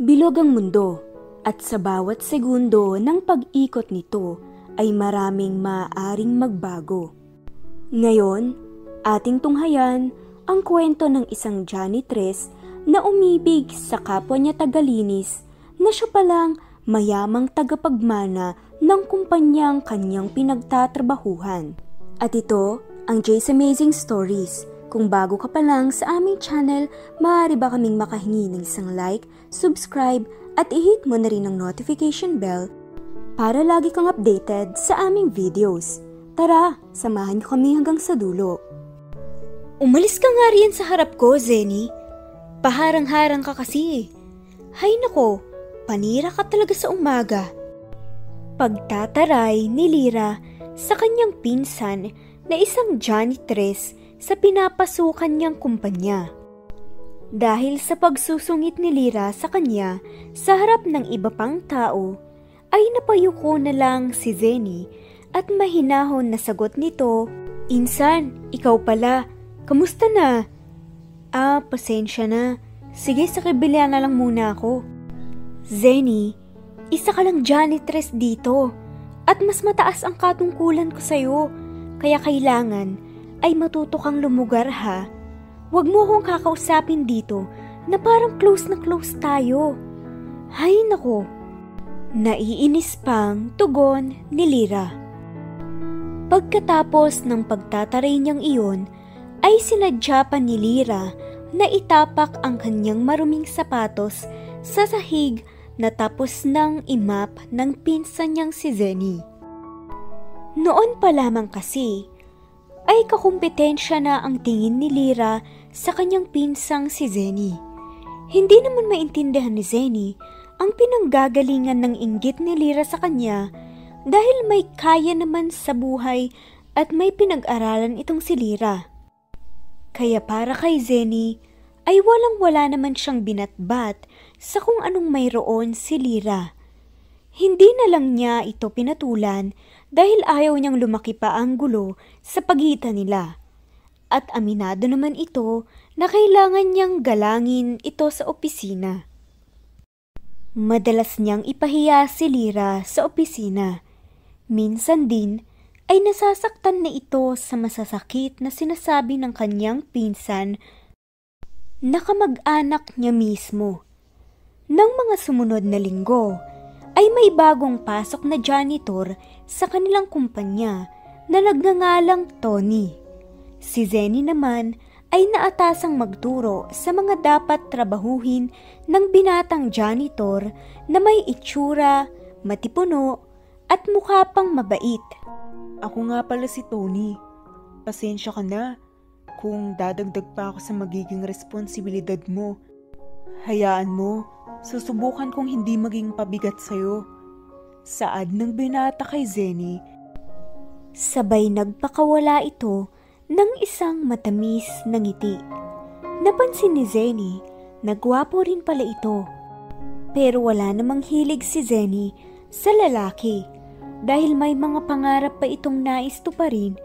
Bilog ang mundo at sa bawat segundo ng pag-ikot nito ay maraming maaaring magbago. Ngayon, ating tunghayan ang kwento ng isang janitress na umibig sa kapwa niya tagalinis na siya palang mayamang tagapagmana ng kumpanyang kanyang pinagtatrabahuhan. At ito ang Jay's Amazing Stories. Kung bago ka pa lang sa aming channel, maaari ba kaming makahingi ng isang like, subscribe, at i-hit mo na rin ang notification bell para lagi kang updated sa aming videos. Tara, samahan niyo kami hanggang sa dulo. Umalis ka nga riyan sa harap ko, Zenny. Paharang-harang ka kasi eh. Hay nako, panira ka talaga sa umaga. Pagtataray ni Lira sa kanyang pinsan na isang janitress sa pinapasukan niyang kumpanya. Dahil sa pagsusungit ni Lira sa kanya sa harap ng iba pang tao, ay napayuko na lang si Zenny at mahinahon na sagot nito, Insan, ikaw pala, kamusta na? Ah, pasensya na. Sige, sa kabila na lang muna ako. Zenny, isa ka lang janitress dito at mas mataas ang katungkulan ko sa'yo, kaya kailangan ay matuto kang lumugar ha. Huwag mo akong kakausapin dito na parang close na close tayo. Hay nako. Naiinis pang tugon ni Lira. Pagkatapos ng pagtataray niyang iyon, ay sinadya pa ni Lira na itapak ang kanyang maruming sapatos sa sahig na tapos nang imap ng pinsan niyang si Zenny. Noon pa lamang kasi ay kakumpetensya na ang tingin ni Lira sa kanyang pinsang si Zenny. Hindi naman maintindihan ni Zenny ang pinanggagalingan ng inggit ni Lira sa kanya dahil may kaya naman sa buhay at may pinag-aralan itong si Lira. Kaya para kay Zenny ay walang-wala naman siyang binatbat sa kung anong mayroon si Lira. Hindi na lang niya ito pinatulan dahil ayaw niyang lumaki pa ang gulo sa pagitan nila. At aminado naman ito na kailangan niyang galangin ito sa opisina. Madalas niyang ipahiya si Lira sa opisina. Minsan din ay nasasaktan na ito sa masasakit na sinasabi ng kanyang pinsan na kamag-anak niya mismo. Nang mga sumunod na linggo, ay may bagong pasok na janitor sa kanilang kumpanya na nagngangalang Tony. Si Zenny naman ay naatasang magturo sa mga dapat trabahuhin ng binatang janitor na may itsura, matipuno, at mukha pang mabait. Ako nga pala si Tony. Pasensya ka na kung dadagdag pa ako sa magiging responsibilidad mo. Hayaan mo, susubukan kong hindi maging pabigat sa'yo. Saad ng binata kay Zenny. Sabay nagpakawala ito ng isang matamis na ngiti. Napansin ni Zenny na gwapo rin pala ito. Pero wala namang hilig si Zenny sa lalaki dahil may mga pangarap pa itong nais tuparin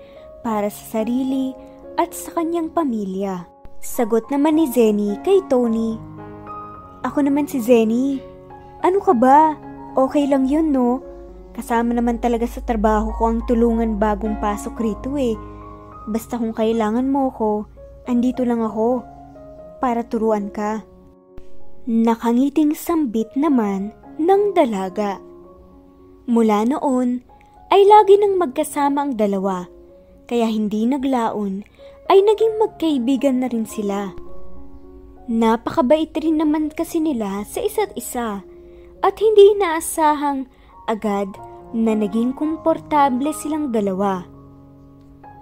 para sa sarili at sa kanyang pamilya. Sagot naman ni Zenny kay Tony ako naman si Zenny. Ano ka ba? Okay lang yun, no? Kasama naman talaga sa trabaho ko ang tulungan bagong pasok rito eh. Basta kung kailangan mo ko, andito lang ako. Para turuan ka. Nakangiting sambit naman ng dalaga. Mula noon, ay lagi nang magkasama ang dalawa. Kaya hindi naglaon, ay naging magkaibigan na rin sila. Napakabait rin naman kasi nila sa isa't isa at hindi naasahang agad na naging komportable silang dalawa.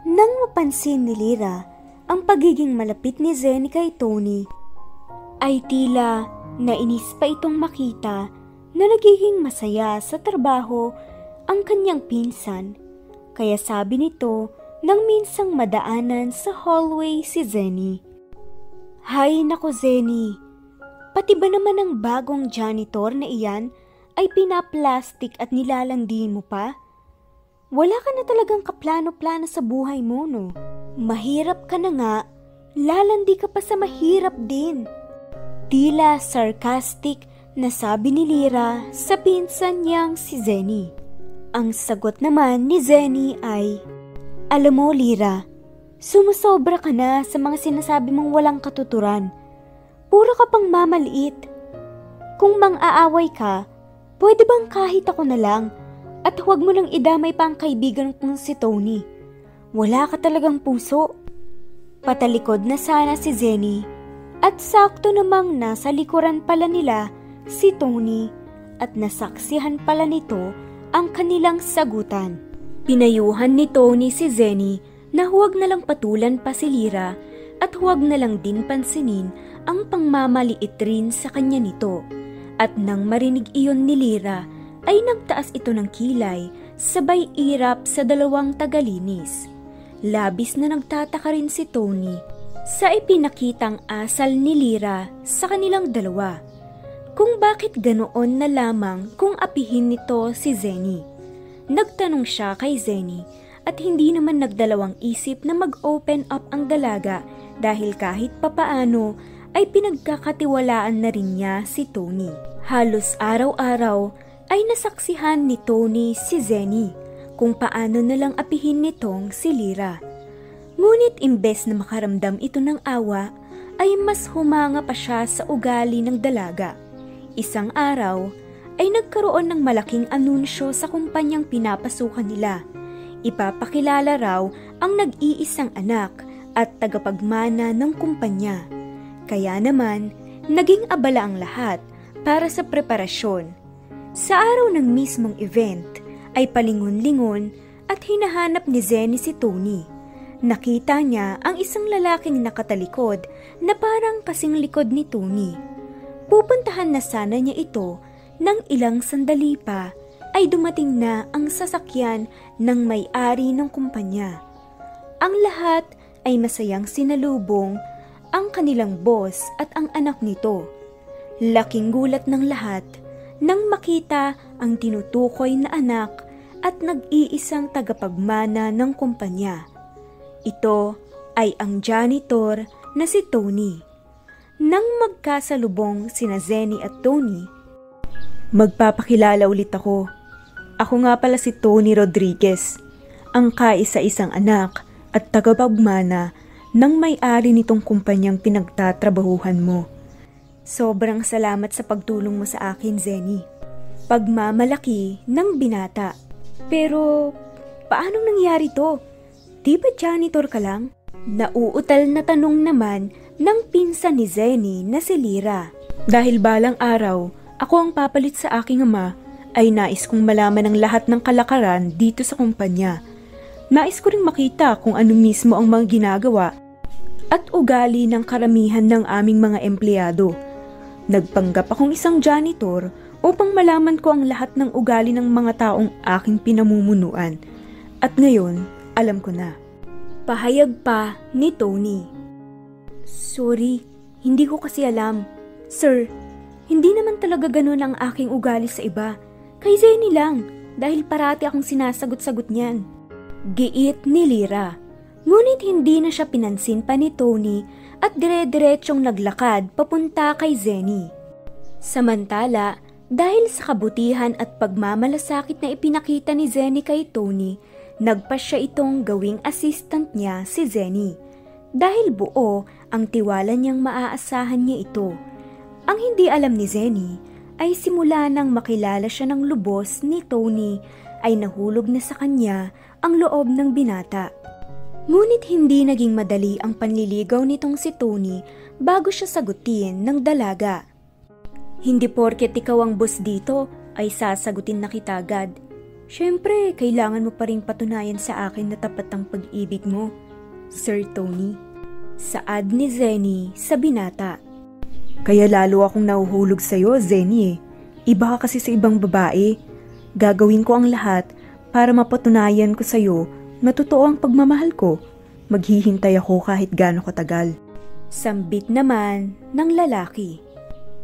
Nang mapansin ni Lira ang pagiging malapit ni Zenny kay Tony, ay tila nainis pa itong makita na nagiging masaya sa trabaho ang kanyang pinsan. Kaya sabi nito nang minsang madaanan sa hallway si Zenny. Hay nako Zenny, pati ba naman ang bagong janitor na iyan ay pinaplastik at nilalandi mo pa? Wala ka na talagang kaplano-plano sa buhay mo no. Mahirap ka na nga, lalandi ka pa sa mahirap din. Tila sarcastic Nasabi ni Lira sa pinsan niyang si Zenny. Ang sagot naman ni Zenny ay, Alam mo Lira, sumusobra ka na sa mga sinasabi mong walang katuturan. Puro ka pang mamaliit. Kung mang-aaway ka, pwede bang kahit ako na lang at huwag mo nang idamay pa ang kaibigan kong si Tony. Wala ka talagang puso. Patalikod na sana si Zenny at sakto namang nasa likuran pala nila si Tony at nasaksihan pala nito ang kanilang sagutan. Pinayuhan ni Tony si Zenny na huwag na lang patulan pa si Lira at huwag na lang din pansinin ang pangmamaliit rin sa kanya nito. At nang marinig iyon ni Lira ay nagtaas ito ng kilay sabay irap sa dalawang tagalinis. Labis na nagtataka rin si Tony sa ipinakitang asal ni Lira sa kanilang dalawa kung bakit ganoon na lamang kung apihin nito si Zenny. Nagtanong siya kay Zenny at hindi naman nagdalawang isip na mag-open up ang dalaga dahil kahit papaano ay pinagkakatiwalaan na rin niya si Tony. Halos araw-araw ay nasaksihan ni Tony si Zenny kung paano na lang apihin nitong si Lira. Ngunit imbes na makaramdam ito ng awa, ay mas humanga pa siya sa ugali ng dalaga. Isang araw ay nagkaroon ng malaking anunsyo sa kumpanyang pinapasukan nila. Ipapakilala raw ang nag-iisang anak at tagapagmana ng kumpanya. Kaya naman, naging abala ang lahat para sa preparasyon. Sa araw ng mismong event ay palingon-lingon at hinahanap ni Zenny si Tony. Nakita niya ang isang lalaking nakatalikod na parang kasing likod ni Tony. Pupuntahan na sana niya ito nang ilang sandali pa ay dumating na ang sasakyan ng may-ari ng kumpanya. Ang lahat ay masayang sinalubong ang kanilang boss at ang anak nito. Laking gulat ng lahat nang makita ang tinutukoy na anak at nag-iisang tagapagmana ng kumpanya. Ito ay ang janitor na si Tony. Nang magkasalubong sina Zenny at Tony, Magpapakilala ulit ako. Ako nga pala si Tony Rodriguez, ang kaisa-isang anak at tagapagmana ng may-ari nitong kumpanyang pinagtatrabahuhan mo. Sobrang salamat sa pagtulong mo sa akin, Zenny. Pagmamalaki ng binata. Pero, paanong nangyari to? Di ba janitor ka lang? Nauutal na tanong naman ng pinsan ni Zenny na si Lira. Dahil balang araw, ako ang papalit sa aking ama, ay nais kong malaman ang lahat ng kalakaran dito sa kumpanya. Nais ko ring makita kung ano mismo ang mga ginagawa at ugali ng karamihan ng aming mga empleyado. Nagpanggap akong isang janitor upang malaman ko ang lahat ng ugali ng mga taong aking pinamumunuan. At ngayon, alam ko na. Pahayag pa ni Tony. Sorry, hindi ko kasi alam. Sir, hindi naman talaga ganun ang aking ugali sa iba. Kay Zenny lang, dahil parati akong sinasagot-sagot niyan. Giit ni Lira. Ngunit hindi na siya pinansin pa ni Tony at dire-diretsyong naglakad papunta kay Zenny. Samantala, dahil sa kabutihan at pagmamalasakit na ipinakita ni Zenny kay Tony, nagpa siya itong gawing assistant niya si Zenny. Dahil buo ang tiwala niyang maaasahan niya ito. Ang hindi alam ni Zenny ay simula nang makilala siya ng lubos ni Tony ay nahulog na sa kanya ang loob ng binata. Ngunit hindi naging madali ang panliligaw nitong si Tony bago siya sagutin ng dalaga. Hindi porket ikaw ang boss dito ay sasagutin na kita agad. Siyempre, kailangan mo pa rin patunayan sa akin na tapat ang pag-ibig mo, Sir Tony. Saad ni Zenny sa binata. Kaya lalo akong nahuhulog sa'yo, Zenny eh. Iba ka kasi sa ibang babae. Gagawin ko ang lahat para mapatunayan ko sa'yo na totoo ang pagmamahal ko. Maghihintay ako kahit gaano katagal. Sambit naman ng lalaki.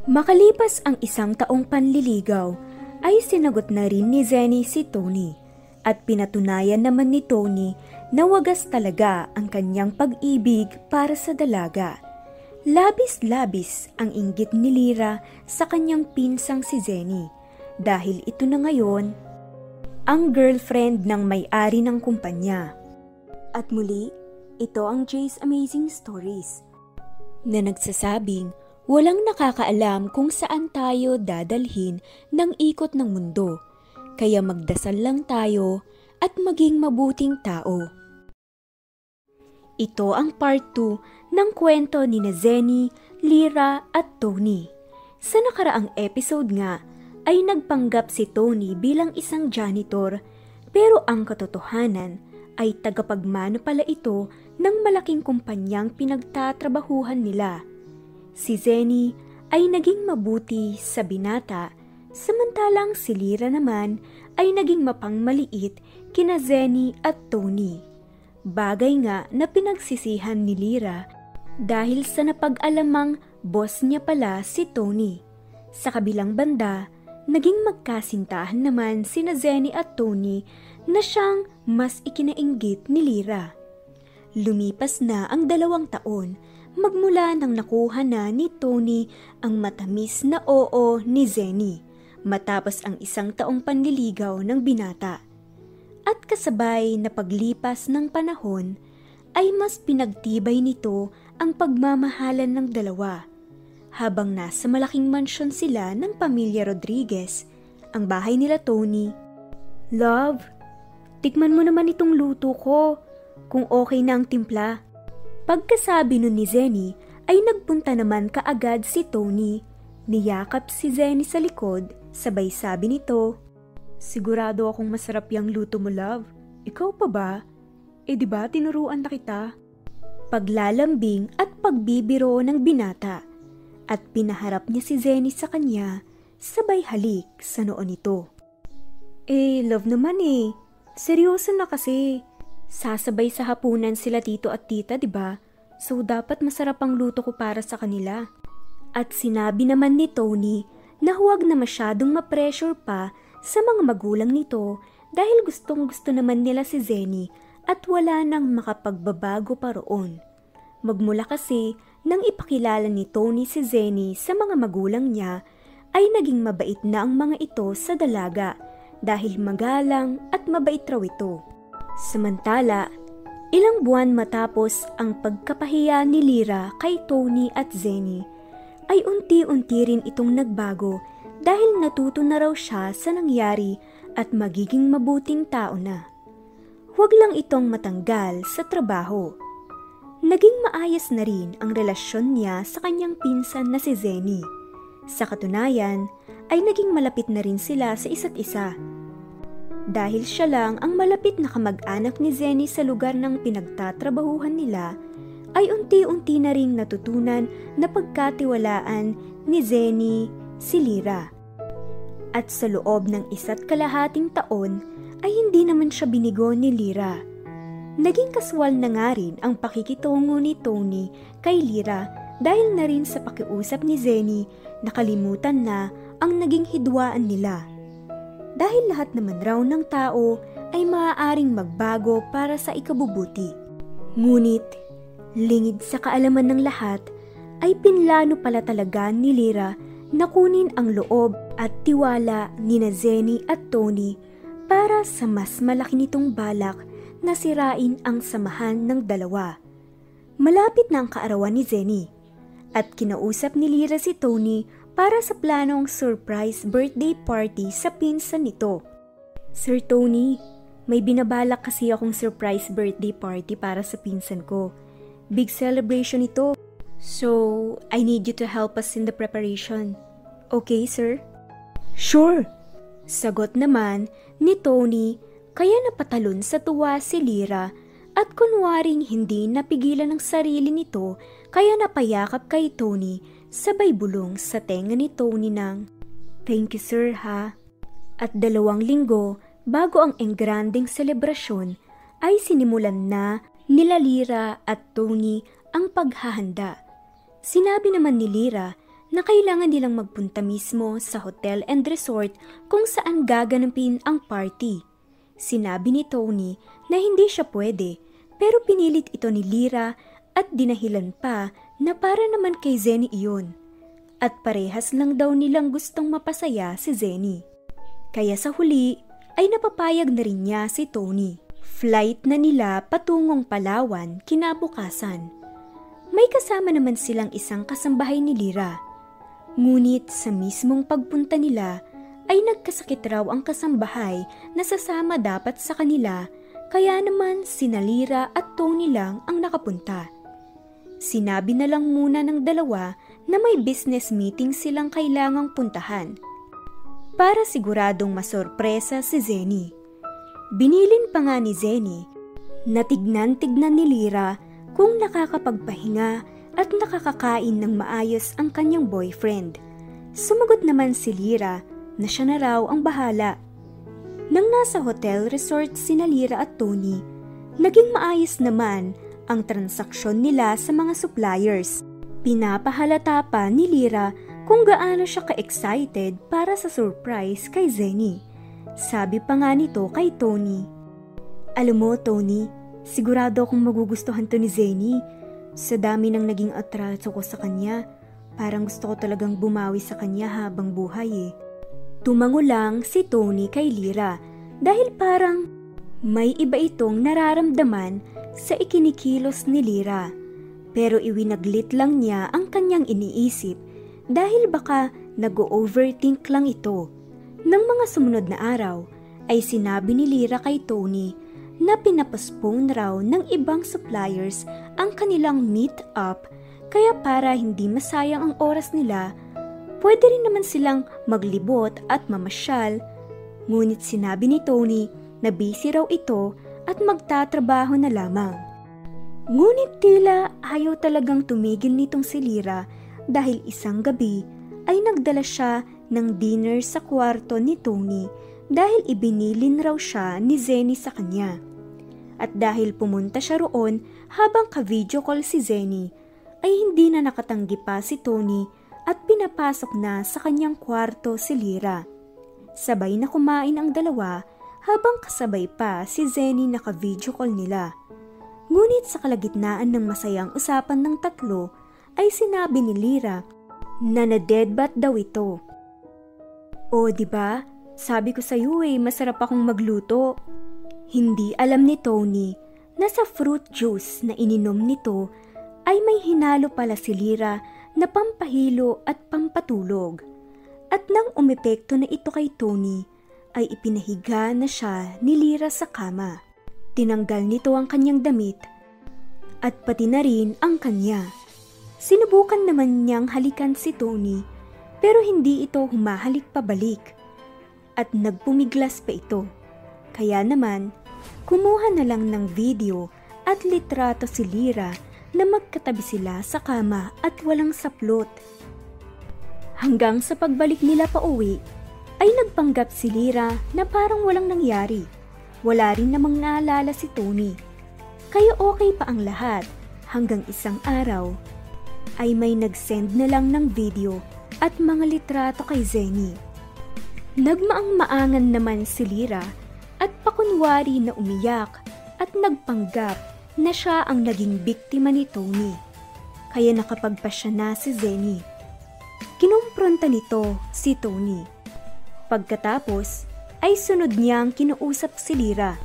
Makalipas ang isang taong panliligaw, ay sinagot na rin ni Zenny si Tony at pinatunayan naman ni Tony na wagas talaga ang kanyang pag-ibig para sa dalaga. Labis-labis ang inggit ni Lira sa kanyang pinsang si Zenny dahil ito na ngayon ang girlfriend ng may-ari ng kumpanya. At muli, ito ang Jay's Amazing Stories na nagsasabing walang nakakaalam kung saan tayo dadalhin ng ikot ng mundo. Kaya magdasal lang tayo at maging mabuting tao. Ito ang part 2 ng kwento ni Nazeni, Lira at Tony. Sa nakaraang episode nga ay nagpanggap si Tony bilang isang janitor pero ang katotohanan ay tagapagmano pala ito ng malaking kumpanyang pinagtatrabahuhan nila. Si Zenny ay naging mabuti sa binata samantalang si Lira naman ay naging mapangmaliit kina Zenny at Tony. Bagay nga na pinagsisihan ni Lira dahil sa napag-alamang boss niya pala si Tony. Sa kabilang banda, naging magkasintahan naman sina Zenny at Tony na siyang mas ikinainggit ni Lira. Lumipas na ang dalawang taon magmula nang nakuha na ni Tony ang matamis na oo ni Zenny matapos ang isang taong panliligaw ng binata at kasabay na paglipas ng panahon ay mas pinagtibay nito ang pagmamahalan ng dalawa. Habang nasa malaking mansyon sila ng pamilya Rodriguez, ang bahay nila Tony. Love, tikman mo naman itong luto ko, kung okay na ang timpla. Pagkasabi nun ni Zenny, ay nagpunta naman kaagad si Tony. Niyakap si Zenny sa likod, sabay sabi nito, Sigurado akong masarap yung luto mo, love. Ikaw pa ba? Eh di ba tinuruan na kita? Paglalambing at pagbibiro ng binata at pinaharap niya si Zenny sa kanya sabay halik sa noon nito. Eh, love naman eh. Seryoso na kasi. Sasabay sa hapunan sila tito at tita, di ba? So dapat masarap ang luto ko para sa kanila. At sinabi naman ni Tony na huwag na masyadong ma-pressure pa sa mga magulang nito dahil gustong gusto naman nila si Zenny at wala nang makapagbabago pa roon. Magmula kasi nang ipakilala ni Tony si Zenny sa mga magulang niya ay naging mabait na ang mga ito sa dalaga dahil magalang at mabait raw ito. Samantala, ilang buwan matapos ang pagkapahiya ni Lira kay Tony at Zenny, ay unti-unti rin itong nagbago dahil natuto na raw siya sa nangyari at magiging mabuting tao na. Huwag lang itong matanggal sa trabaho. Naging maayos na rin ang relasyon niya sa kanyang pinsan na si Zenny. Sa katunayan, ay naging malapit na rin sila sa isa't isa. Dahil siya lang ang malapit na kamag-anak ni Zenny sa lugar ng pinagtatrabahuhan nila, ay unti-unti na ring natutunan na pagkatiwalaan ni Zenny si Lira. At sa loob ng isa't kalahating taon ay hindi naman siya binigo ni Lira. Naging kaswal na nga rin ang pakikitungo ni Tony kay Lira dahil na rin sa pakiusap ni Zenny nakalimutan na ang naging hidwaan nila. Dahil lahat naman raw ng tao ay maaaring magbago para sa ikabubuti. Ngunit, lingid sa kaalaman ng lahat, ay pinlano pala talaga ni Lira na kunin ang loob at tiwala ni Zenny at Tony para sa mas malaki nitong balak na sirain ang samahan ng dalawa. Malapit na ang kaarawan ni Zenny at kinausap ni Lira si Tony para sa planong surprise birthday party sa pinsan nito. Sir Tony, may binabalak kasi akong surprise birthday party para sa pinsan ko. Big celebration ito. So, I need you to help us in the preparation. Okay, sir? Sure. Sagot naman ni Tony kaya napatalon sa tuwa si Lira at kunwaring hindi napigilan ng sarili nito kaya napayakap kay Tony sabay bulong sa tenga ni Tony ng Thank you sir ha. At dalawang linggo bago ang engranding selebrasyon ay sinimulan na nila Lira at Tony ang paghahanda. Sinabi naman ni Lira na kailangan nilang magpunta mismo sa hotel and resort kung saan gaganapin ang party. Sinabi ni Tony na hindi siya pwede pero pinilit ito ni Lira at dinahilan pa na para naman kay Zenny iyon at parehas lang daw nilang gustong mapasaya si Zenny. Kaya sa huli ay napapayag na rin niya si Tony. Flight na nila patungong Palawan kinabukasan. May kasama naman silang isang kasambahay ni Lira. Ngunit sa mismong pagpunta nila ay nagkasakit raw ang kasambahay na sasama dapat sa kanila kaya naman sina Lira at Tony lang ang nakapunta. Sinabi na lang muna ng dalawa na may business meeting silang kailangang puntahan para siguradong masorpresa si Zenny. Binilin pa nga ni Zenny na tignan-tignan ni Lira kung nakakapagpahinga at nakakakain ng maayos ang kanyang boyfriend. Sumagot naman si Lira na siya na raw ang bahala. Nang nasa hotel resort sina Lira at Tony, naging maayos naman ang transaksyon nila sa mga suppliers. Pinapahalata pa ni Lira kung gaano siya ka-excited para sa surprise kay Zenny. Sabi pa nga nito kay Tony. Alam mo, Tony, sigurado akong magugustuhan to ni Zenny. Sa dami ng naging atraso ko sa kanya, parang gusto ko talagang bumawi sa kanya habang buhay eh. Tumango lang si Tony kay Lira dahil parang may iba itong nararamdaman sa ikinikilos ni Lira. Pero iwinaglit lang niya ang kanyang iniisip dahil baka nag-overthink lang ito. Nang mga sumunod na araw ay sinabi ni Lira kay Tony na pinapospone raw ng ibang suppliers ang kanilang meet-up kaya para hindi masayang ang oras nila, pwede rin naman silang maglibot at mamasyal. Ngunit sinabi ni Tony na busy raw ito at magtatrabaho na lamang. Ngunit tila ayaw talagang tumigil nitong si Lira dahil isang gabi ay nagdala siya ng dinner sa kwarto ni Tony dahil ibinilin raw siya ni Zenny sa kanya. At dahil pumunta siya roon habang ka-video call si Zenny, ay hindi na nakatanggi pa si Tony at pinapasok na sa kanyang kwarto si Lira. Sabay na kumain ang dalawa habang kasabay pa si Zenny naka-video call nila. Ngunit sa kalagitnaan ng masayang usapan ng tatlo ay sinabi ni Lira na na-deadbat daw ito. O di ba? Sabi ko sa iyo eh, masarap akong magluto. Hindi alam ni Tony na sa fruit juice na ininom nito ay may hinalo pala si Lira na pampahilo at pampatulog. At nang umepekto na ito kay Tony, ay ipinahiga na siya ni Lira sa kama. Tinanggal nito ang kanyang damit at pati na rin ang kanya. Sinubukan naman niyang halikan si Tony pero hindi ito humahalik pabalik at nagpumiglas pa ito. Kaya naman, kumuha na lang ng video at litrato si Lira na magkatabi sila sa kama at walang saplot. Hanggang sa pagbalik nila pa uwi, ay nagpanggap si Lira na parang walang nangyari. Wala rin namang naalala si Tony. Kaya okay pa ang lahat hanggang isang araw ay may nag-send na lang ng video at mga litrato kay Zenny. Nagmaang-maangan naman si Lira at pakunwari na umiyak at nagpanggap na siya ang naging biktima ni Tony. Kaya nakapagpasya na si Zenny. Kinumpronta nito si Tony Pagkatapos, ay sunod niyang kinuusap si Lira.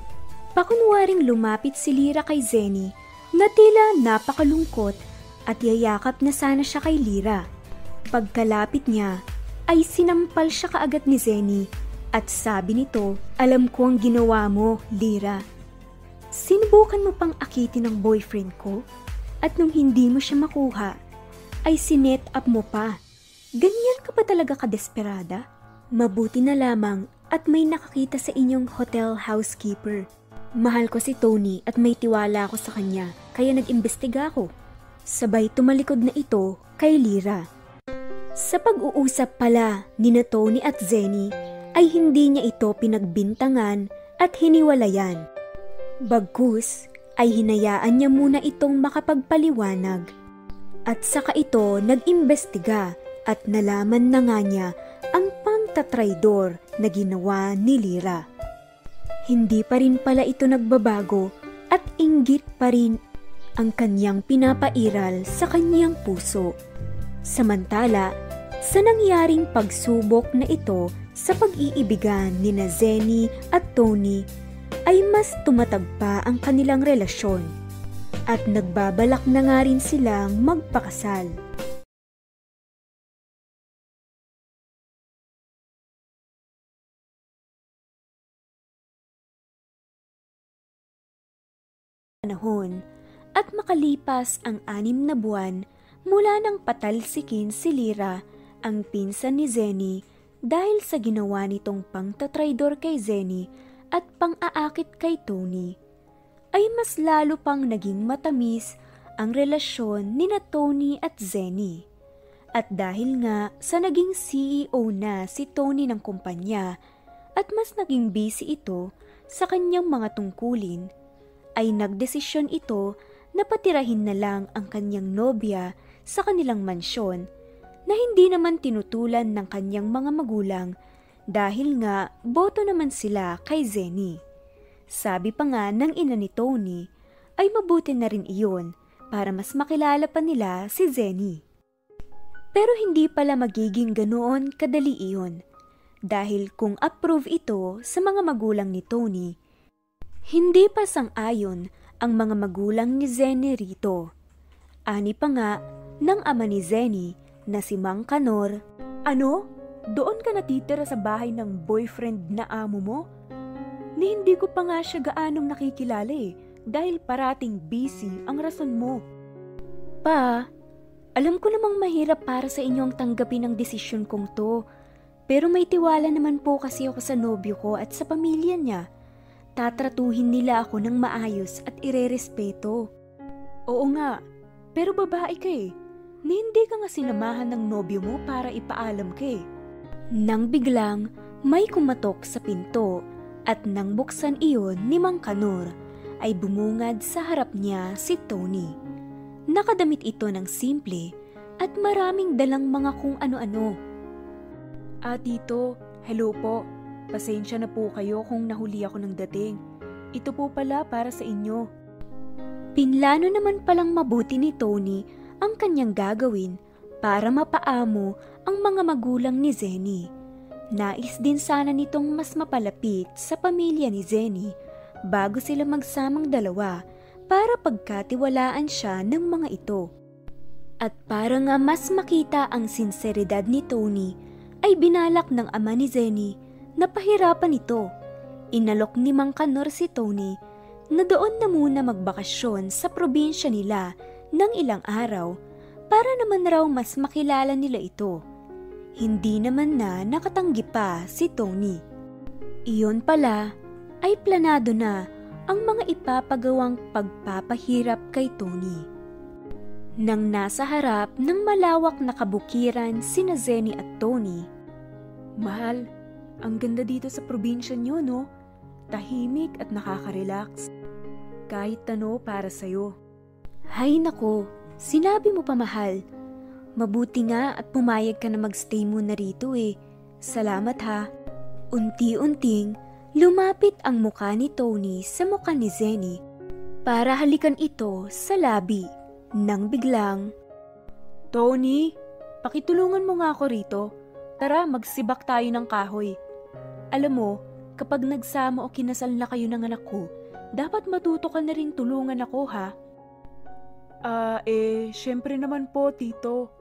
Pakunwaring lumapit si Lira kay Zenny na tila napakalungkot at yayakap na sana siya kay Lira. Pagkalapit niya, ay sinampal siya kaagad ni Zenny at sabi nito, alam ko ang ginawa mo, Lira. Sinubukan mo pang akitin ng boyfriend ko at nung hindi mo siya makuha, ay sinet up mo pa. Ganyan ka ba talaga kadesperada? Mabuti na lamang at may nakakita sa inyong hotel housekeeper. Mahal ko si Tony at may tiwala ako sa kanya kaya nag-imbestiga ako. Sabay tumalikod na ito kay Lira. Sa pag-uusap pala ni Tony at Zenny ay hindi niya ito pinagbintangan at hiniwalayan. Bagkus ay hinayaan niya muna itong makapagpaliwanag. At saka ito nag-imbestiga at nalaman na nga niya ang pagtatraidor na ginawa ni Lira. Hindi pa rin pala ito nagbabago at inggit pa rin ang kanyang pinapairal sa kanyang puso. Samantala, sa nangyaring pagsubok na ito sa pag-iibigan ni na Zenny at Tony, ay mas tumatag pa ang kanilang relasyon at nagbabalak na nga rin silang magpakasal. panahon at makalipas ang anim na buwan mula nang patalsikin si Lira, ang pinsan ni Zenny, dahil sa ginawa nitong pangtatraidor kay Zenny at pang-aakit kay Tony, ay mas lalo pang naging matamis ang relasyon ni na Tony at Zenny. At dahil nga sa naging CEO na si Tony ng kumpanya at mas naging busy ito sa kanyang mga tungkulin, ay nagdesisyon ito na patirahin na lang ang kanyang nobya sa kanilang mansyon na hindi naman tinutulan ng kanyang mga magulang dahil nga boto naman sila kay Zenny. Sabi pa nga ng ina ni Tony ay mabuti na rin iyon para mas makilala pa nila si Zenny. Pero hindi pala magiging ganoon kadali iyon dahil kung approve ito sa mga magulang ni Tony, hindi pa sang-ayon ang mga magulang ni Zenny rito. Ani pa nga ng ama ni Zenny na si Mang Kanor. Ano? Doon ka natitira sa bahay ng boyfriend na amo mo? Ni hindi ko pa nga siya gaanong nakikilala eh, dahil parating busy ang rason mo. Pa, alam ko namang mahirap para sa inyo ang tanggapin ang desisyon kong to. Pero may tiwala naman po kasi ako sa nobyo ko at sa pamilya niya tatratuhin nila ako ng maayos at irerespeto. Oo nga, pero babae ka eh. Ni hindi ka nga sinamahan ng nobyo mo para ipaalam ka eh. Nang biglang may kumatok sa pinto at nang buksan iyon ni Mang Kanor ay bumungad sa harap niya si Tony. Nakadamit ito ng simple at maraming dalang mga kung ano-ano. Ah, tito, hello po. Pasensya na po kayo kung nahuli ako ng dating. Ito po pala para sa inyo. Pinlano naman palang mabuti ni Tony ang kanyang gagawin para mapaamo ang mga magulang ni Zenny. Nais din sana nitong mas mapalapit sa pamilya ni Zenny bago sila magsamang dalawa para pagkatiwalaan siya ng mga ito. At para nga mas makita ang sinseridad ni Tony, ay binalak ng ama ni Zenny Napahirapan ito. Inalok ni Mang Kanor si Tony na doon na muna magbakasyon sa probinsya nila ng ilang araw para naman raw mas makilala nila ito. Hindi naman na nakatanggi pa si Tony. Iyon pala ay planado na ang mga ipapagawang pagpapahirap kay Tony. Nang nasa harap ng malawak na kabukiran sina Zenny at Tony, Mahal, ang ganda dito sa probinsya nyo, no? Tahimik at nakaka-relax. Kahit tano para sa'yo. Hay nako, sinabi mo pa mahal. Mabuti nga at pumayag ka na magstay muna rito eh. Salamat ha. Unti-unting, lumapit ang muka ni Tony sa muka ni Zenny para halikan ito sa labi nang biglang, Tony, pakitulungan mo nga ako rito. Tara, magsibak tayo ng kahoy. Alam mo, kapag nagsama o kinasal na kayo ng anak ko, dapat matuto ka na rin tulungan ako ha. Ah, eh, syempre naman po, tito.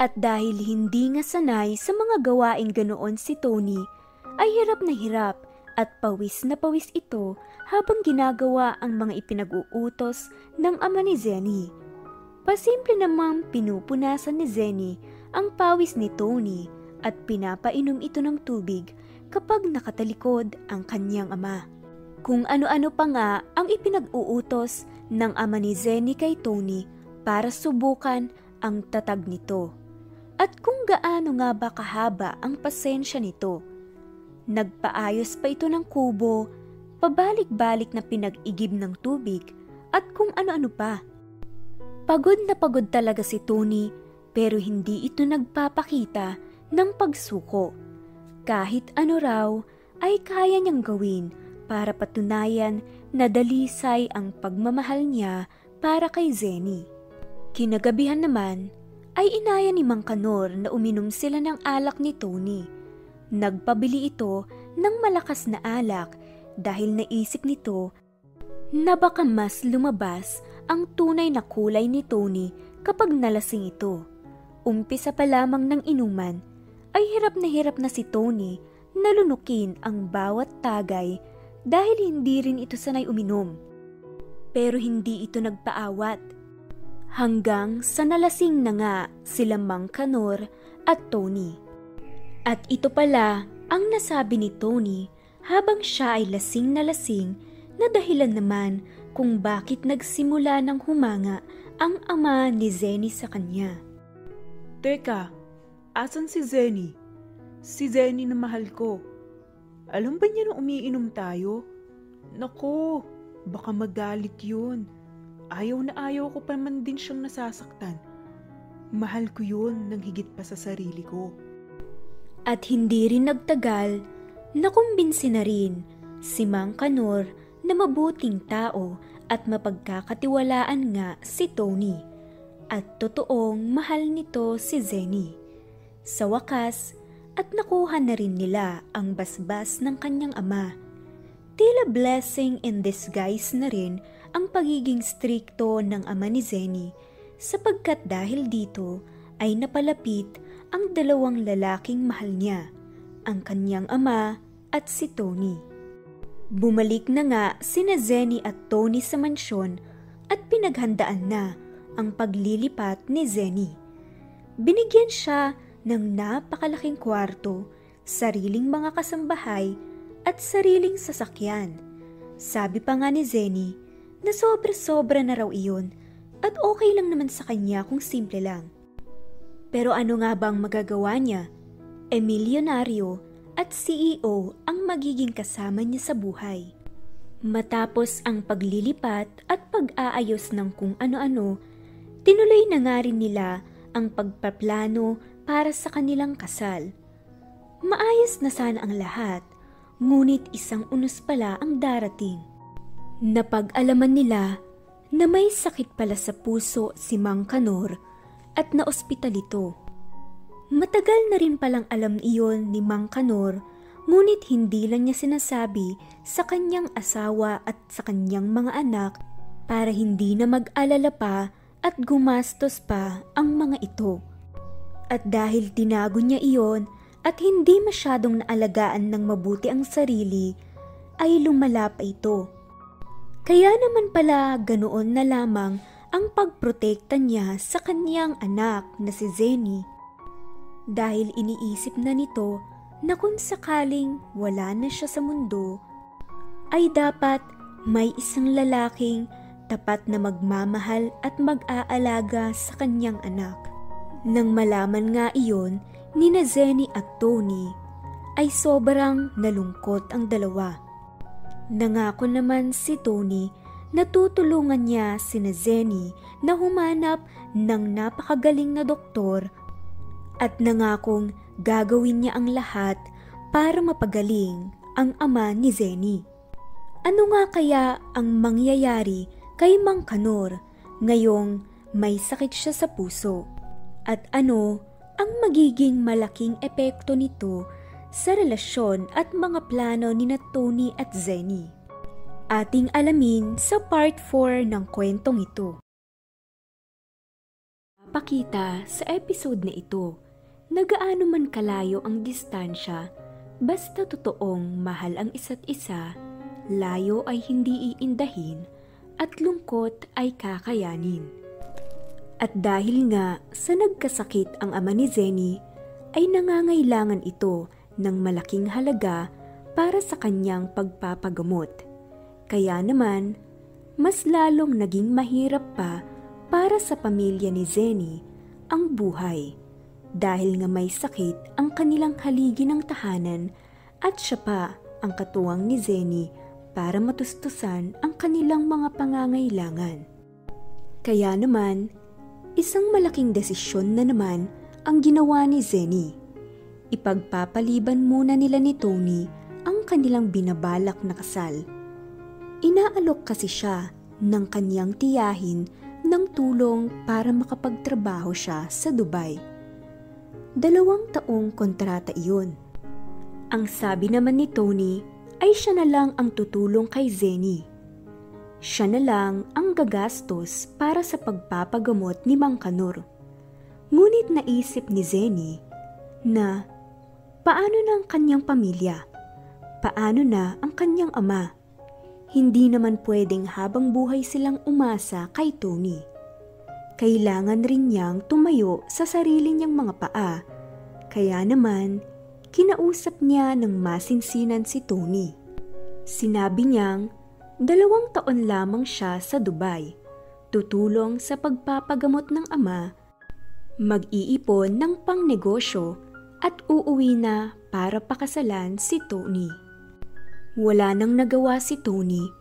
At dahil hindi nga sanay sa mga gawain ganoon si Tony, ay hirap na hirap at pawis na pawis ito habang ginagawa ang mga ipinag-uutos ng ama ni Zenny. Pasimple namang pinupunasan ni Zenny ang pawis ni Tony at pinapainom ito ng tubig kapag nakatalikod ang kanyang ama. Kung ano-ano pa nga ang ipinag-uutos ng ama ni Zenny kay Tony para subukan ang tatag nito. At kung gaano nga ba kahaba ang pasensya nito. Nagpaayos pa ito ng kubo, pabalik-balik na pinag-igib ng tubig at kung ano-ano pa. Pagod na pagod talaga si Tony pero hindi ito nagpapakita ng pagsuko kahit ano raw ay kaya niyang gawin para patunayan na dalisay ang pagmamahal niya para kay Zenny. Kinagabihan naman ay inaya ni Mang Kanor na uminom sila ng alak ni Tony. Nagpabili ito ng malakas na alak dahil naisip nito na baka mas lumabas ang tunay na kulay ni Tony kapag nalasing ito. Umpisa pa lamang ng inuman ay hirap na hirap na si Tony na lunukin ang bawat tagay dahil hindi rin ito sanay uminom. Pero hindi ito nagpaawat hanggang sa nalasing na nga sila Mang Kanor at Tony. At ito pala ang nasabi ni Tony habang siya ay lasing na lasing na dahilan naman kung bakit nagsimula ng humanga ang ama ni Zenny sa kanya. Teka, asan si Zenny? Si Zenny na mahal ko. Alam ba niya na umiinom tayo? Nako, baka magalit yun. Ayaw na ayaw ko pa man din siyang nasasaktan. Mahal ko yun ng higit pa sa sarili ko. At hindi rin nagtagal, nakumbinsi na rin si Mang Kanor na mabuting tao at mapagkakatiwalaan nga si Tony. At totoong mahal nito si Zenny. Sa wakas, at nakuha na rin nila ang basbas ng kanyang ama. Tila blessing in disguise na rin ang pagiging strikto ng ama ni Zenny sapagkat dahil dito ay napalapit ang dalawang lalaking mahal niya, ang kanyang ama at si Tony. Bumalik na nga sina Zenny at Tony sa mansyon at pinaghandaan na ang paglilipat ni Zenny. Binigyan siya ng napakalaking kwarto, sariling mga kasambahay at sariling sasakyan. Sabi pa nga ni Zenny na sobra-sobra na raw iyon at okay lang naman sa kanya kung simple lang. Pero ano nga bang magagawa niya? E milyonaryo at CEO ang magiging kasama niya sa buhay. Matapos ang paglilipat at pag-aayos ng kung ano-ano, tinuloy na nga rin nila ang pagpaplano para sa kanilang kasal. Maayos na sana ang lahat, ngunit isang unos pala ang darating. Napag-alaman nila na may sakit pala sa puso si Mang Kanor at na-ospital ito. Matagal na rin palang alam iyon ni Mang Kanor ngunit hindi lang niya sinasabi sa kanyang asawa at sa kanyang mga anak para hindi na mag-alala pa at gumastos pa ang mga ito. At dahil tinago niya iyon at hindi masyadong naalagaan ng mabuti ang sarili, ay lumala pa ito kaya naman pala ganoon na lamang ang pagprotekta niya sa kanyang anak na si Zenny. Dahil iniisip na nito na kung sakaling wala na siya sa mundo, ay dapat may isang lalaking tapat na magmamahal at mag-aalaga sa kanyang anak. Nang malaman nga iyon ni na Zenny at Tony, ay sobrang nalungkot ang dalawa Nangako naman si Tony na tutulungan niya si Zenny na humanap ng napakagaling na doktor at nangakong gagawin niya ang lahat para mapagaling ang ama ni Zenny. Ano nga kaya ang mangyayari kay Mang Kanor ngayong may sakit siya sa puso? At ano ang magiging malaking epekto nito sa relasyon at mga plano ni na Tony at Zenny. Ating alamin sa part 4 ng kwentong ito. Pakita sa episode na ito, nagaano man kalayo ang distansya, basta totoong mahal ang isa't isa, layo ay hindi iindahin, at lungkot ay kakayanin. At dahil nga sa nagkasakit ang ama ni Zenny, ay nangangailangan ito ng malaking halaga para sa kanyang pagpapagamot. Kaya naman, mas lalong naging mahirap pa para sa pamilya ni Zenny ang buhay dahil nga may sakit ang kanilang haligi ng tahanan at siya pa ang katuwang ni Zenny para matustusan ang kanilang mga pangangailangan. Kaya naman, isang malaking desisyon na naman ang ginawa ni Zenny ipagpapaliban muna nila ni Tony ang kanilang binabalak na kasal. Inaalok kasi siya ng kanyang tiyahin ng tulong para makapagtrabaho siya sa Dubai. Dalawang taong kontrata iyon. Ang sabi naman ni Tony ay siya na lang ang tutulong kay Zenny. Siya na lang ang gagastos para sa pagpapagamot ni Mang Kanor. Ngunit naisip ni Zenny na paano na ang kanyang pamilya? Paano na ang kanyang ama? Hindi naman pwedeng habang buhay silang umasa kay Tony. Kailangan rin niyang tumayo sa sarili niyang mga paa. Kaya naman, kinausap niya ng masinsinan si Tony. Sinabi niyang dalawang taon lamang siya sa Dubai, tutulong sa pagpapagamot ng ama mag-iipon ng pangnegosyo at uuwi na para pakasalan si Tony. Wala nang nagawa si Tony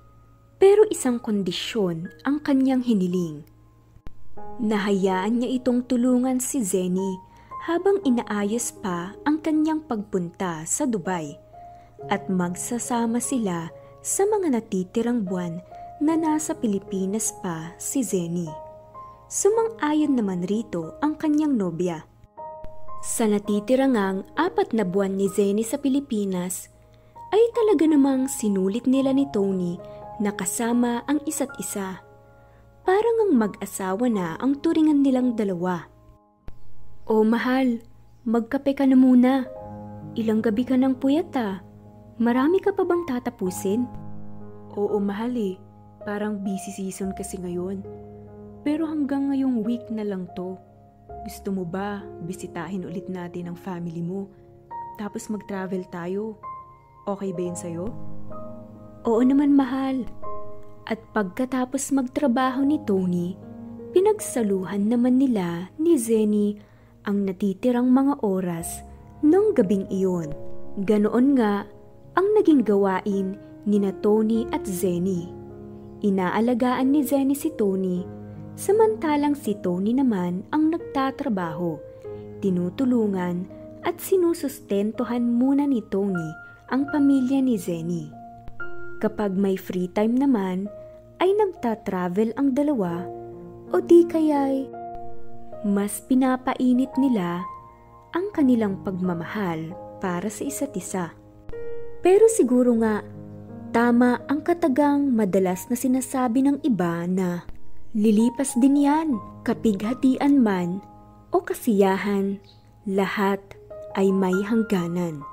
pero isang kondisyon ang kanyang hiniling. Nahayaan niya itong tulungan si Zenny habang inaayos pa ang kanyang pagpunta sa Dubai at magsasama sila sa mga natitirang buwan na nasa Pilipinas pa si Zenny. Sumang-ayon naman rito ang kanyang nobya. Sa natitirang apat na buwan ni Zenny sa Pilipinas, ay talaga namang sinulit nila ni Tony na kasama ang isa't isa. Parang ang mag-asawa na ang turingan nilang dalawa. O mahal, magkape ka na muna. Ilang gabi ka ng puyat ah. Marami ka pa bang tatapusin? Oo mahal eh, parang busy season kasi ngayon. Pero hanggang ngayong week na lang to. Gusto mo ba bisitahin ulit natin ang family mo? Tapos mag-travel tayo. Okay ba yun sa'yo? Oo naman mahal. At pagkatapos magtrabaho ni Tony, pinagsaluhan naman nila ni Zenny ang natitirang mga oras ng gabing iyon. Ganoon nga ang naging gawain ni na Tony at Zenny. Inaalagaan ni Zenny si Tony Samantalang si Tony naman ang nagtatrabaho, tinutulungan at sinusustentuhan muna ni Tony ang pamilya ni Zenny. Kapag may free time naman, ay nagta-travel ang dalawa o di kaya'y mas pinapainit nila ang kanilang pagmamahal para sa isa't isa. Pero siguro nga, tama ang katagang madalas na sinasabi ng iba na Lilipas din yan, kapighatian man o kasiyahan, lahat ay may hangganan.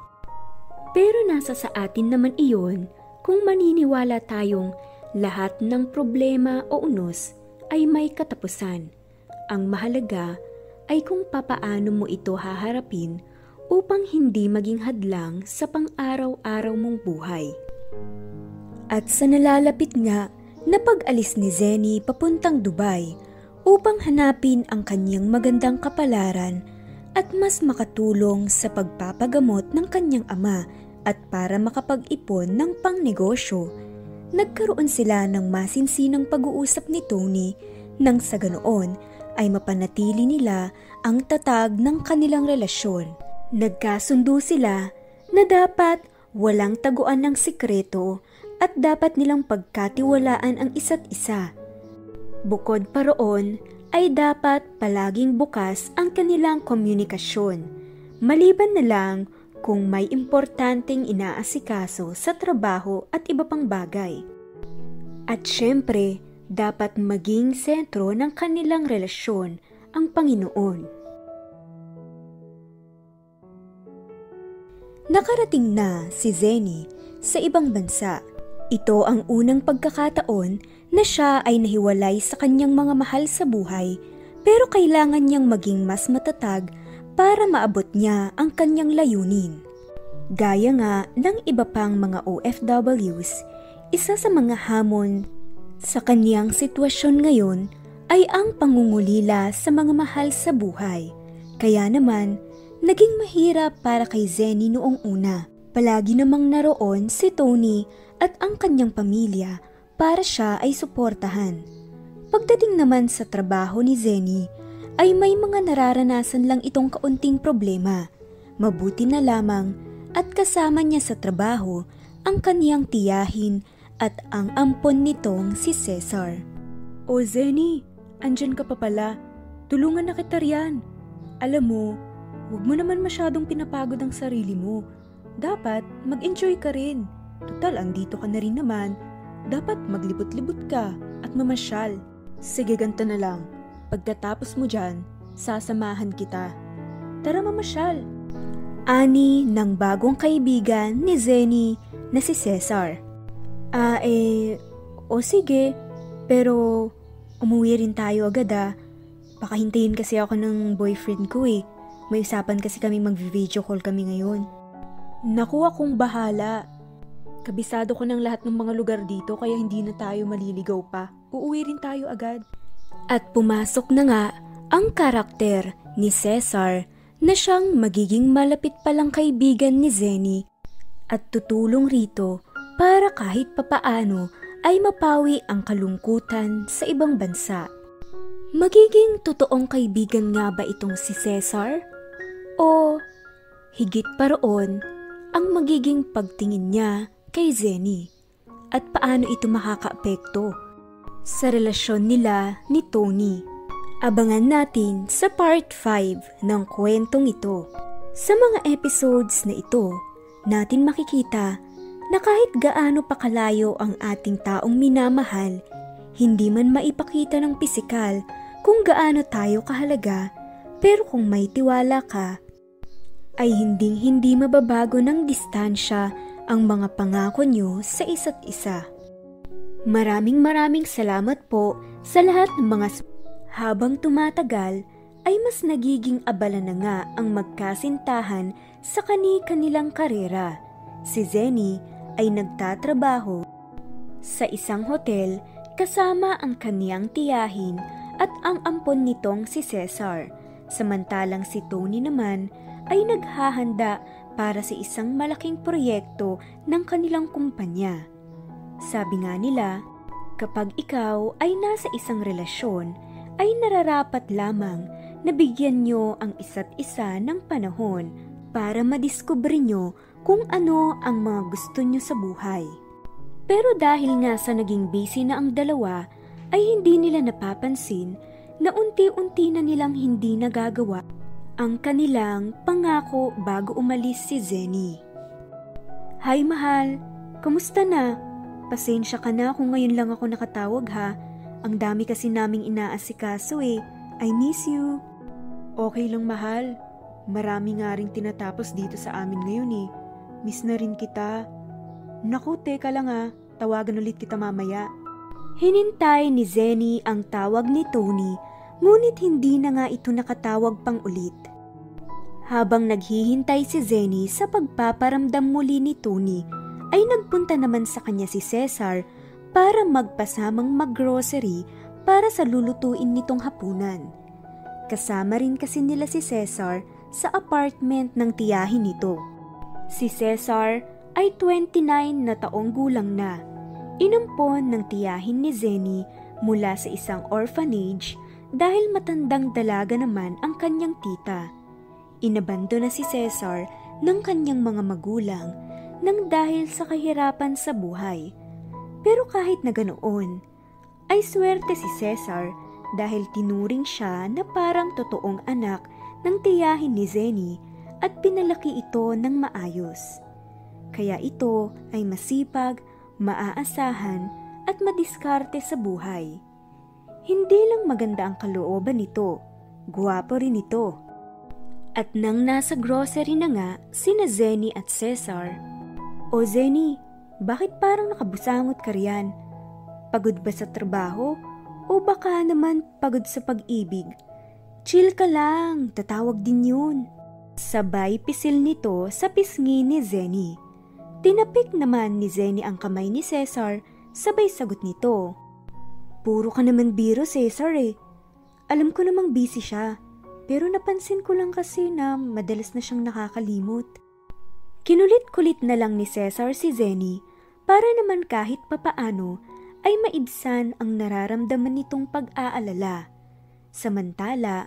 Pero nasa sa atin naman iyon kung maniniwala tayong lahat ng problema o unos ay may katapusan. Ang mahalaga ay kung papaano mo ito haharapin upang hindi maging hadlang sa pang-araw-araw mong buhay. At sa nalalapit nga na pag-alis ni Zenny papuntang Dubai upang hanapin ang kanyang magandang kapalaran at mas makatulong sa pagpapagamot ng kanyang ama at para makapag-ipon ng pangnegosyo. Nagkaroon sila ng masinsinang pag-uusap ni Tony nang sa ganoon ay mapanatili nila ang tatag ng kanilang relasyon. Nagkasundo sila na dapat walang taguan ng sikreto at dapat nilang pagkatiwalaan ang isa't isa. Bukod pa roon, ay dapat palaging bukas ang kanilang komunikasyon, maliban na lang kung may importanteng inaasikaso sa trabaho at iba pang bagay. At syempre, dapat maging sentro ng kanilang relasyon ang Panginoon. Nakarating na si Zenny sa ibang bansa ito ang unang pagkakataon na siya ay nahiwalay sa kanyang mga mahal sa buhay pero kailangan niyang maging mas matatag para maabot niya ang kanyang layunin. Gaya nga ng iba pang mga OFWs, isa sa mga hamon sa kanyang sitwasyon ngayon ay ang pangungulila sa mga mahal sa buhay. Kaya naman, naging mahirap para kay Zenny noong una. Palagi namang naroon si Tony at ang kanyang pamilya para siya ay suportahan. Pagdating naman sa trabaho ni Zenny, ay may mga nararanasan lang itong kaunting problema. Mabuti na lamang at kasama niya sa trabaho ang kaniyang tiyahin at ang ampon nitong si Cesar. O Zenny, andyan ka pa pala. Tulungan na kita riyan. Alam mo, huwag mo naman masyadong pinapagod ang sarili mo. Dapat mag-enjoy ka rin. Total, andito ka na rin naman. Dapat maglibot-libot ka at mamasyal. Sige, ganto na lang. Pagkatapos mo dyan, sasamahan kita. Tara mamasyal. Ani ng bagong kaibigan ni Zenny na si Cesar. Ah, eh, o sige. Pero, umuwi rin tayo agad ah. Baka kasi ako ng boyfriend ko eh. May usapan kasi kami mag-video call kami ngayon. Naku, akong bahala. Kabisado ko ng lahat ng mga lugar dito kaya hindi na tayo maliligaw pa. Uuwi rin tayo agad. At pumasok na nga ang karakter ni Cesar na siyang magiging malapit palang kaibigan ni Zenny at tutulong rito para kahit papaano ay mapawi ang kalungkutan sa ibang bansa. Magiging totoong kaibigan nga ba itong si Cesar? O higit pa roon ang magiging pagtingin niya kay Zenny at paano ito makakaapekto sa relasyon nila ni Tony. Abangan natin sa part 5 ng kwentong ito. Sa mga episodes na ito, natin makikita na kahit gaano pa kalayo ang ating taong minamahal, hindi man maipakita ng pisikal kung gaano tayo kahalaga, pero kung may tiwala ka, ay hinding hindi mababago ng distansya ang mga pangako nyo sa isa't isa. Maraming maraming salamat po sa lahat ng mga habang tumatagal ay mas nagiging abala na nga ang magkasintahan sa kani-kanilang karera. Si Zenny ay nagtatrabaho sa isang hotel kasama ang kaniyang tiyahin at ang ampon nitong si Cesar. Samantalang si Tony naman ay naghahanda para sa isang malaking proyekto ng kanilang kumpanya. Sabi nga nila, kapag ikaw ay nasa isang relasyon, ay nararapat lamang na bigyan nyo ang isa't isa ng panahon para madiskubre nyo kung ano ang mga gusto nyo sa buhay. Pero dahil nga sa naging busy na ang dalawa, ay hindi nila napapansin na unti-unti na nilang hindi nagagawa ang kanilang pangako bago umalis si Zenny. Hi mahal, kamusta na? Pasensya ka na kung ngayon lang ako nakatawag ha. Ang dami kasi naming inaasikaso eh. I miss you. Okay lang mahal. Marami nga rin tinatapos dito sa amin ngayon eh. Miss na rin kita. Naku, teka lang ah. Tawagan ulit kita mamaya. Hinintay ni Zenny ang tawag ni Tony, ngunit hindi na nga ito nakatawag pang ulit. Habang naghihintay si Zenny sa pagpaparamdam muli ni Tony, ay nagpunta naman sa kanya si Cesar para magpasamang maggrocery para sa lulutuin nitong hapunan. Kasama rin kasi nila si Cesar sa apartment ng tiyahin nito. Si Cesar ay 29 na taong gulang na. Inampon ng tiyahin ni Zenny mula sa isang orphanage dahil matandang dalaga naman ang kanyang tita. Inabando na si Cesar ng kanyang mga magulang nang dahil sa kahirapan sa buhay. Pero kahit na ganoon, ay swerte si Cesar dahil tinuring siya na parang totoong anak ng tiyahin ni Zenny at pinalaki ito ng maayos. Kaya ito ay masipag, maaasahan at madiskarte sa buhay. Hindi lang maganda ang kalooban nito, guwapo rin ito. At nang nasa grocery na nga sina Zenny at Cesar. O Zenny, bakit parang nakabusangot ka riyan? Pagod ba sa trabaho? O baka naman pagod sa pag-ibig? Chill ka lang, tatawag din yun. Sabay pisil nito sa pisngi ni Zenny. Tinapik naman ni Zenny ang kamay ni Cesar, sabay sagot nito. Puro ka naman biro, Cesar eh. Alam ko namang busy siya, pero napansin ko lang kasi na madalas na siyang nakakalimot. Kinulit-kulit na lang ni Cesar si Zenny para naman kahit papaano ay maibsan ang nararamdaman nitong pag-aalala. Samantala,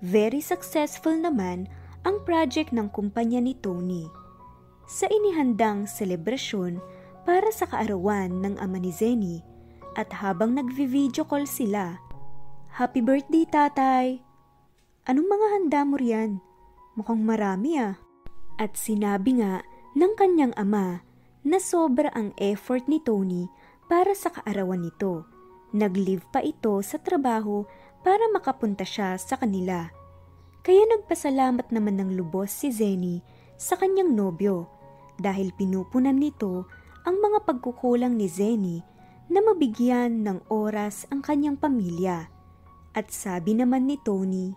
very successful naman ang project ng kumpanya ni Tony. Sa inihandang selebrasyon, para sa kaarawan ng ama ni Zenny at habang nagvi-video call sila, Happy birthday tatay! Anong mga handa mo riyan? Mukhang marami ah. At sinabi nga ng kanyang ama na sobra ang effort ni Tony para sa kaarawan nito. Nag-leave pa ito sa trabaho para makapunta siya sa kanila. Kaya nagpasalamat naman ng lubos si Zenny sa kanyang nobyo dahil pinupunan nito ang mga pagkukulang ni Zenny na mabigyan ng oras ang kanyang pamilya. At sabi naman ni Tony,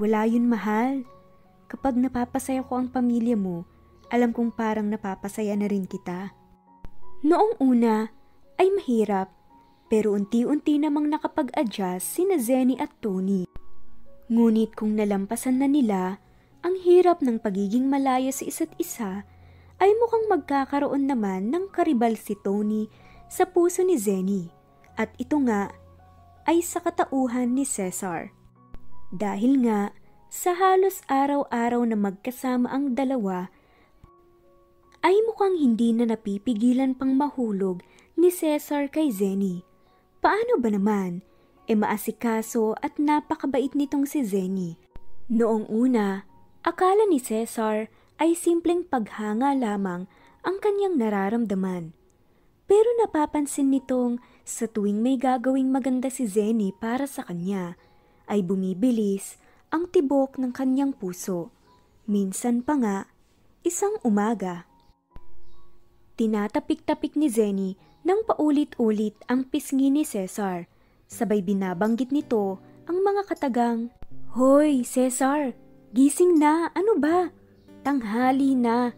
Wala yun mahal. Kapag napapasaya ko ang pamilya mo, alam kong parang napapasaya na rin kita. Noong una ay mahirap pero unti-unti namang nakapag-adjust sina Zenny at Tony. Ngunit kung nalampasan na nila ang hirap ng pagiging malaya sa isa't isa, ay mukhang magkakaroon naman ng karibal si Tony sa puso ni Zenny at ito nga ay sa katauhan ni Cesar. Dahil nga sa halos araw-araw na magkasama ang dalawa, ay mukhang hindi na napipigilan pang mahulog ni Cesar kay Zenny. Paano ba naman? E maasikaso at napakabait nitong si Zenny. Noong una, akala ni Cesar ay simpleng paghanga lamang ang kanyang nararamdaman. Pero napapansin nitong sa tuwing may gagawing maganda si Zenny para sa kanya, ay bumibilis ang tibok ng kanyang puso. Minsan pa nga, isang umaga. Tinatapik-tapik ni Zenny nang paulit-ulit ang pisngi ni Cesar. Sabay binabanggit nito ang mga katagang, Hoy, Cesar! Gising na! Ano ba? Tanghali na!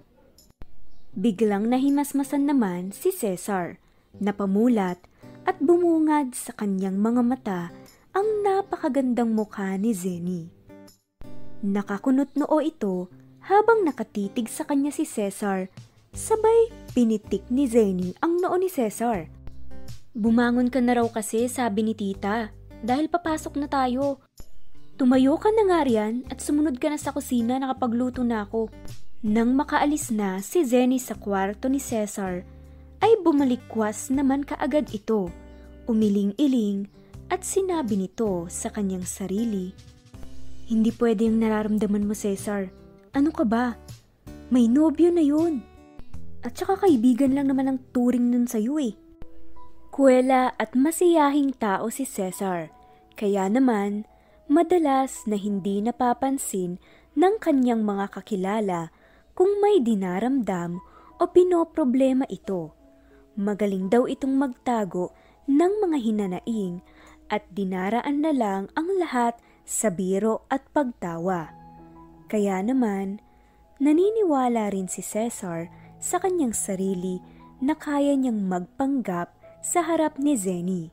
Biglang nahimasmasan naman si Cesar, napamulat at bumungad sa kanyang mga mata ang napakagandang mukha ni Zenny. Nakakunot noo ito habang nakatitig sa kanya si Cesar, sabay pinitik ni Zenny ang noo ni Cesar. Bumangon ka na raw kasi sabi ni tita, dahil papasok na tayo. Tumayo ka na nga riyan at sumunod ka na sa kusina nakapagluto na ako. Nang makaalis na si Zenny sa kwarto ni Cesar, ay bumalikwas naman kaagad ito, umiling-iling at sinabi nito sa kanyang sarili. Hindi pwede yung nararamdaman mo, Cesar. Ano ka ba? May nobyo na yun. At saka kaibigan lang naman ang turing nun sa'yo eh. Kuwela at masiyahing tao si Cesar. Kaya naman, madalas na hindi napapansin ng kanyang mga kakilala kung may dinaramdam o pinoproblema ito. Magaling daw itong magtago ng mga hinanaing at dinaraan na lang ang lahat sa biro at pagtawa. Kaya naman, naniniwala rin si Cesar sa kanyang sarili na kaya niyang magpanggap sa harap ni Zenny.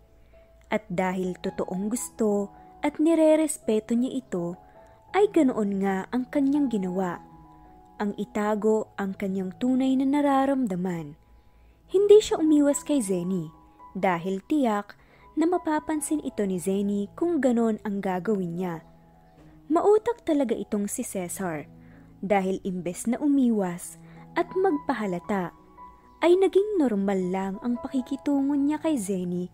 At dahil totoong gusto at nire-respeto niya ito, ay ganoon nga ang kanyang ginawa. Ang itago ang kanyang tunay na nararamdaman. Hindi siya umiwas kay Zenny dahil tiyak na mapapansin ito ni Zenny kung ganon ang gagawin niya. Mautak talaga itong si Cesar dahil imbes na umiwas at magpahalata ay naging normal lang ang pakikitungo niya kay Zenny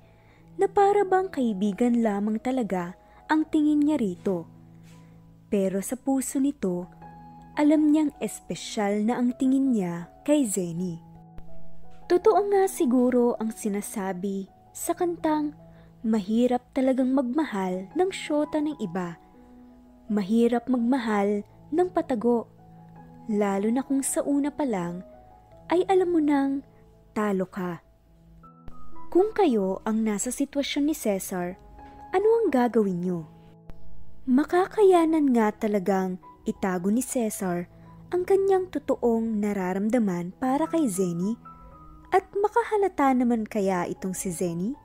na para bang kaibigan lamang talaga ang tingin niya rito. Pero sa puso nito, alam niyang espesyal na ang tingin niya kay Zenny. Totoo nga siguro ang sinasabi sa kantang mahirap talagang magmahal ng syota ng iba. Mahirap magmahal ng patago, lalo na kung sa una pa lang ay alam mo nang talo ka. Kung kayo ang nasa sitwasyon ni Cesar, ano ang gagawin nyo? Makakayanan nga talagang itago ni Cesar ang kanyang totoong nararamdaman para kay Zenny? At makahalata naman kaya itong si Zenny?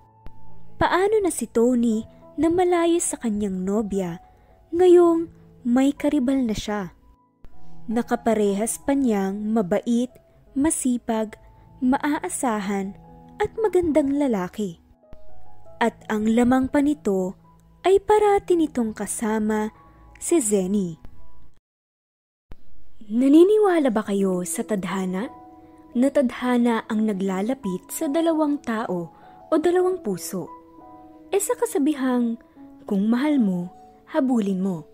Paano na si Tony na malayo sa kanyang nobya ngayong may karibal na siya? Nakaparehas pa niyang mabait, masipag, maaasahan at magandang lalaki. At ang lamang pa nito ay parati nitong kasama si Zenny. Naniniwala ba kayo sa tadhana? natadhana ang naglalapit sa dalawang tao o dalawang puso. E sa kasabihang, kung mahal mo, habulin mo,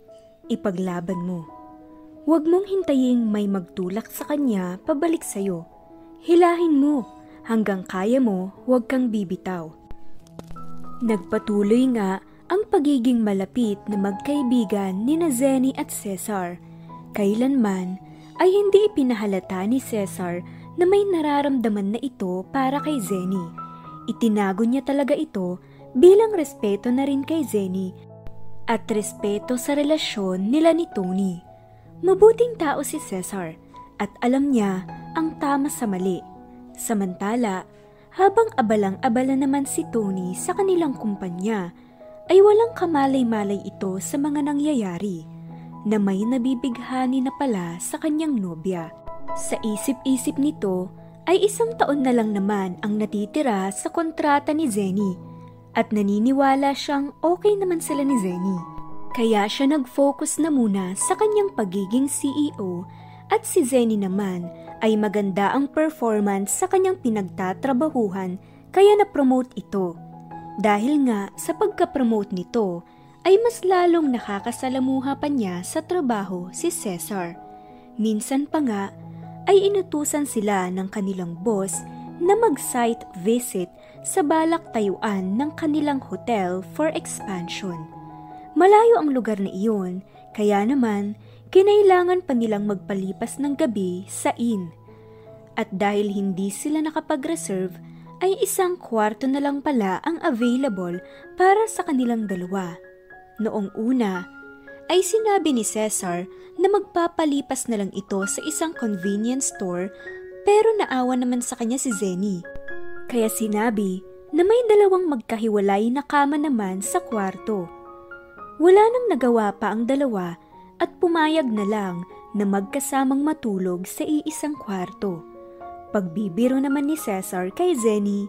ipaglaban mo. Huwag mong hintaying may magtulak sa kanya pabalik sa'yo. Hilahin mo, hanggang kaya mo, huwag kang bibitaw. Nagpatuloy nga ang pagiging malapit na magkaibigan ni na Zenny at Cesar. Kailanman ay hindi ipinahalata ni Cesar na may nararamdaman na ito para kay Zenny. Itinago niya talaga ito bilang respeto na rin kay Zenny at respeto sa relasyon nila ni Tony. Mabuting tao si Cesar at alam niya ang tama sa mali. Samantala, habang abalang-abala naman si Tony sa kanilang kumpanya, ay walang kamalay-malay ito sa mga nangyayari na may nabibighani na pala sa kanyang nobya. Sa isip-isip nito ay isang taon na lang naman ang natitira sa kontrata ni Zenny at naniniwala siyang okay naman sila ni Zenny. Kaya siya nag-focus na muna sa kanyang pagiging CEO at si Zenny naman ay maganda ang performance sa kanyang pinagtatrabahuhan kaya na-promote ito. Dahil nga sa pagka-promote nito ay mas lalong nakakasalamuha pa niya sa trabaho si Cesar. Minsan pa nga ay inutusan sila ng kanilang boss na mag-site visit sa balak tayuan ng kanilang hotel for expansion. Malayo ang lugar na iyon, kaya naman kinailangan pa nilang magpalipas ng gabi sa inn. At dahil hindi sila nakapag-reserve, ay isang kwarto na lang pala ang available para sa kanilang dalawa. Noong una, ay sinabi ni Cesar na magpapalipas na lang ito sa isang convenience store pero naawa naman sa kanya si Zenny. Kaya sinabi na may dalawang magkahiwalay na kama naman sa kwarto. Wala nang nagawa pa ang dalawa at pumayag na lang na magkasamang matulog sa iisang kwarto. Pagbibiro naman ni Cesar kay Zenny,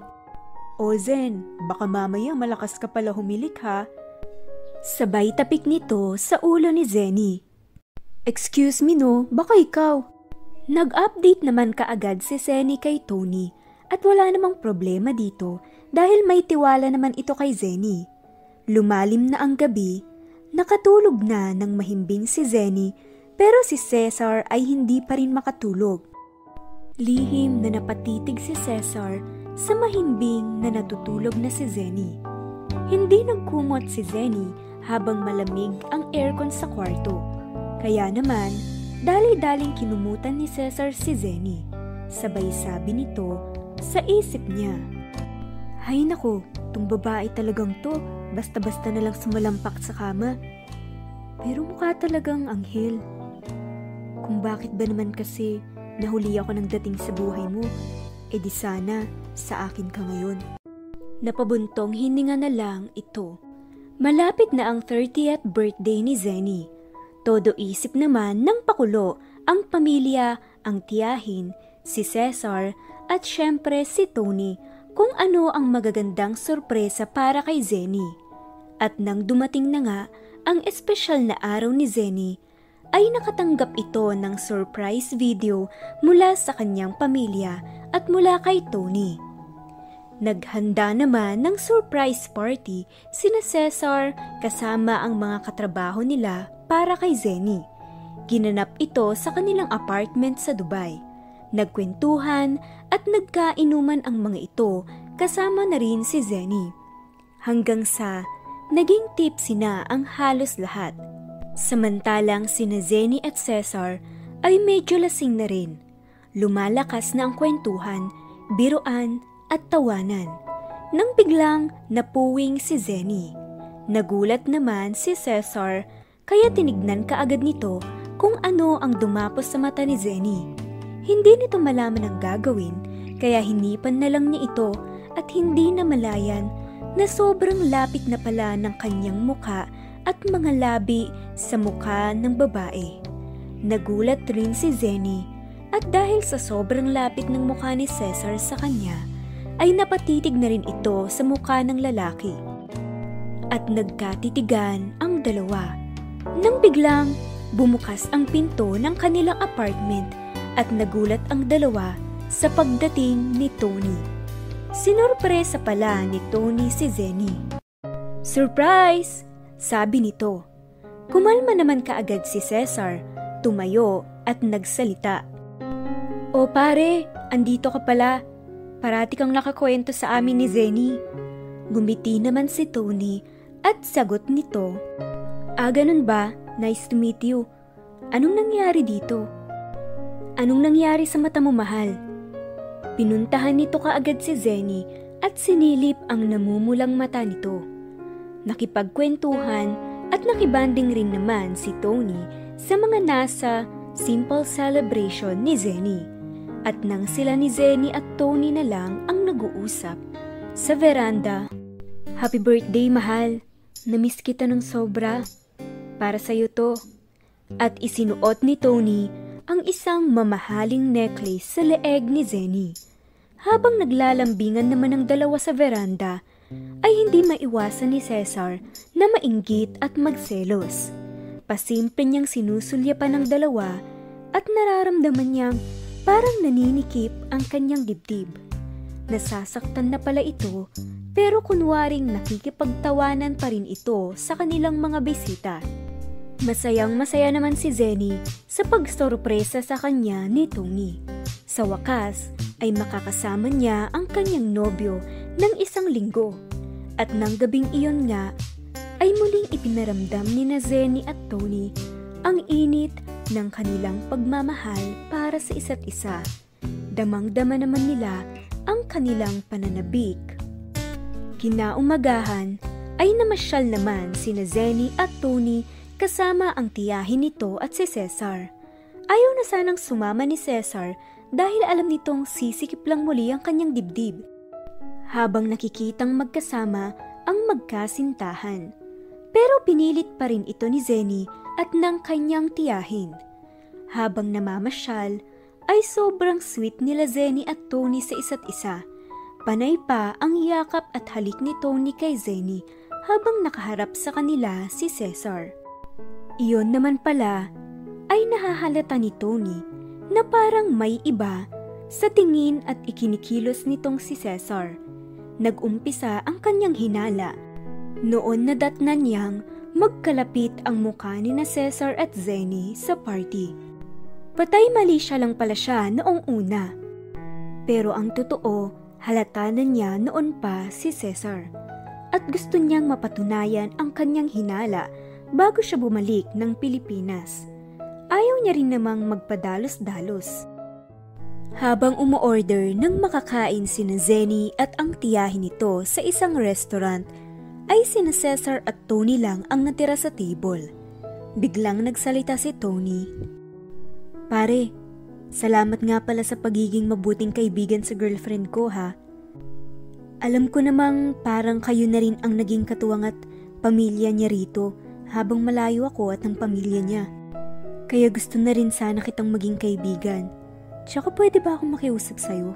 O Zen, baka mamaya malakas ka pala humilik ha, Sabay tapik nito sa ulo ni Zenny. Excuse me no, baka ikaw. Nag-update naman kaagad si Zenny kay Tony at wala namang problema dito dahil may tiwala naman ito kay Zenny. Lumalim na ang gabi, nakatulog na ng mahimbing si Zenny pero si Cesar ay hindi pa rin makatulog. Lihim na napatitig si Cesar sa mahimbing na natutulog na si Zenny. Hindi nagkumot si Zenny habang malamig ang aircon sa kwarto. Kaya naman, dali-daling kinumutan ni Cesar si Zenny. Sabay sabi nito sa isip niya. Hay nako, tong babae talagang to, basta-basta na lang sumalampak sa kama. Pero mukha talagang anghel. Kung bakit ba naman kasi nahuli ako ng dating sa buhay mo, edi sana sa akin ka ngayon. Napabuntong hininga na lang ito Malapit na ang 30th birthday ni Zenny. Todo isip naman ng pakulo ang pamilya, ang tiyahin, si Cesar at syempre si Tony kung ano ang magagandang sorpresa para kay Zenny. At nang dumating na nga ang espesyal na araw ni Zenny, ay nakatanggap ito ng surprise video mula sa kanyang pamilya at mula kay Tony. Naghanda naman ng surprise party sina Cesar kasama ang mga katrabaho nila para kay Zenny. Ginanap ito sa kanilang apartment sa Dubai. Nagkwentuhan at nagkainuman ang mga ito kasama na rin si Zenny. Hanggang sa naging tipsy na ang halos lahat. Samantalang sina Zenny at Cesar ay medyo lasing na rin. Lumalakas na ang kwentuhan, biruan at tawanan. Nang biglang napuwing si Zenny. Nagulat naman si Cesar kaya tinignan kaagad nito kung ano ang dumapos sa mata ni Zenny. Hindi nito malaman ang gagawin kaya hinipan na lang niya ito at hindi na malayan na sobrang lapit na pala ng kanyang muka at mga labi sa muka ng babae. Nagulat rin si Zenny at dahil sa sobrang lapit ng mukha ni Cesar sa kanya, ay napatitig na rin ito sa mukha ng lalaki. At nagkatitigan ang dalawa. Nang biglang bumukas ang pinto ng kanilang apartment at nagulat ang dalawa sa pagdating ni Tony. Sinurpresa pala ni Tony si Zenny. Surprise! Sabi nito. Kumalma naman kaagad si Cesar, tumayo at nagsalita. O pare, andito ka pala. Parati kang nakakwento sa amin ni Zenny. Gumiti naman si Tony at sagot nito. Ah, ganun ba? Nice to meet you. Anong nangyari dito? Anong nangyari sa mata mo, mahal? Pinuntahan nito kaagad si Zenny at sinilip ang namumulang mata nito. Nakipagkwentuhan at nakibanding rin naman si Tony sa mga nasa simple celebration ni Zenny at nang sila ni Zenny at Tony na lang ang nag-uusap sa veranda. Happy birthday, mahal. Namiss kita ng sobra. Para sa'yo to. At isinuot ni Tony ang isang mamahaling necklace sa leeg ni Zenny. Habang naglalambingan naman ang dalawa sa veranda, ay hindi maiwasan ni Cesar na mainggit at magselos. Pasimple niyang sinusulya pa ng dalawa at nararamdaman niyang Parang naninikip ang kanyang dibdib. Nasasaktan na pala ito pero kunwaring nakikipagtawanan pa rin ito sa kanilang mga bisita. Masayang masaya naman si Zenny sa pagsorpresa sa kanya ni Tony. Sa wakas ay makakasama niya ang kanyang nobyo ng isang linggo. At nang gabing iyon nga ay muling ipinaramdam ni na Zenny at Tony ang init ng kanilang pagmamahal para sa isa't isa. Damang-dama naman nila ang kanilang pananabik. Kinaumagahan ay namasyal naman sina Zenny at Tony kasama ang tiyahin nito at si Cesar. Ayaw na sanang sumama ni Cesar dahil alam nitong sisikip lang muli ang kanyang dibdib. Habang nakikitang magkasama ang magkasintahan. Pero pinilit pa rin ito ni Zenny at ng kanyang tiyahin. Habang namamasyal, ay sobrang sweet nila Zenny at Tony sa isa't isa. Panay pa ang yakap at halik ni Tony kay Zenny habang nakaharap sa kanila si Cesar. Iyon naman pala ay nahahalata ni Tony na parang may iba sa tingin at ikinikilos nitong si Cesar. Nagumpisa ang kanyang hinala. Noon nadatnan niyang magkalapit ang mukha ni na Cesar at Zenny sa party. Patay mali siya lang pala siya noong una. Pero ang totoo, halata na niya noon pa si Cesar. At gusto niyang mapatunayan ang kanyang hinala bago siya bumalik ng Pilipinas. Ayaw niya rin namang magpadalos-dalos. Habang umuorder ng makakain si Zenny at ang tiyahin nito sa isang restaurant, ay sina Cesar at Tony lang ang natira sa table. Biglang nagsalita si Tony. Pare, salamat nga pala sa pagiging mabuting kaibigan sa girlfriend ko ha. Alam ko namang parang kayo na rin ang naging katuwang at pamilya niya rito habang malayo ako at ang pamilya niya. Kaya gusto na rin sana kitang maging kaibigan. Tsaka pwede ba akong makiusap sa'yo?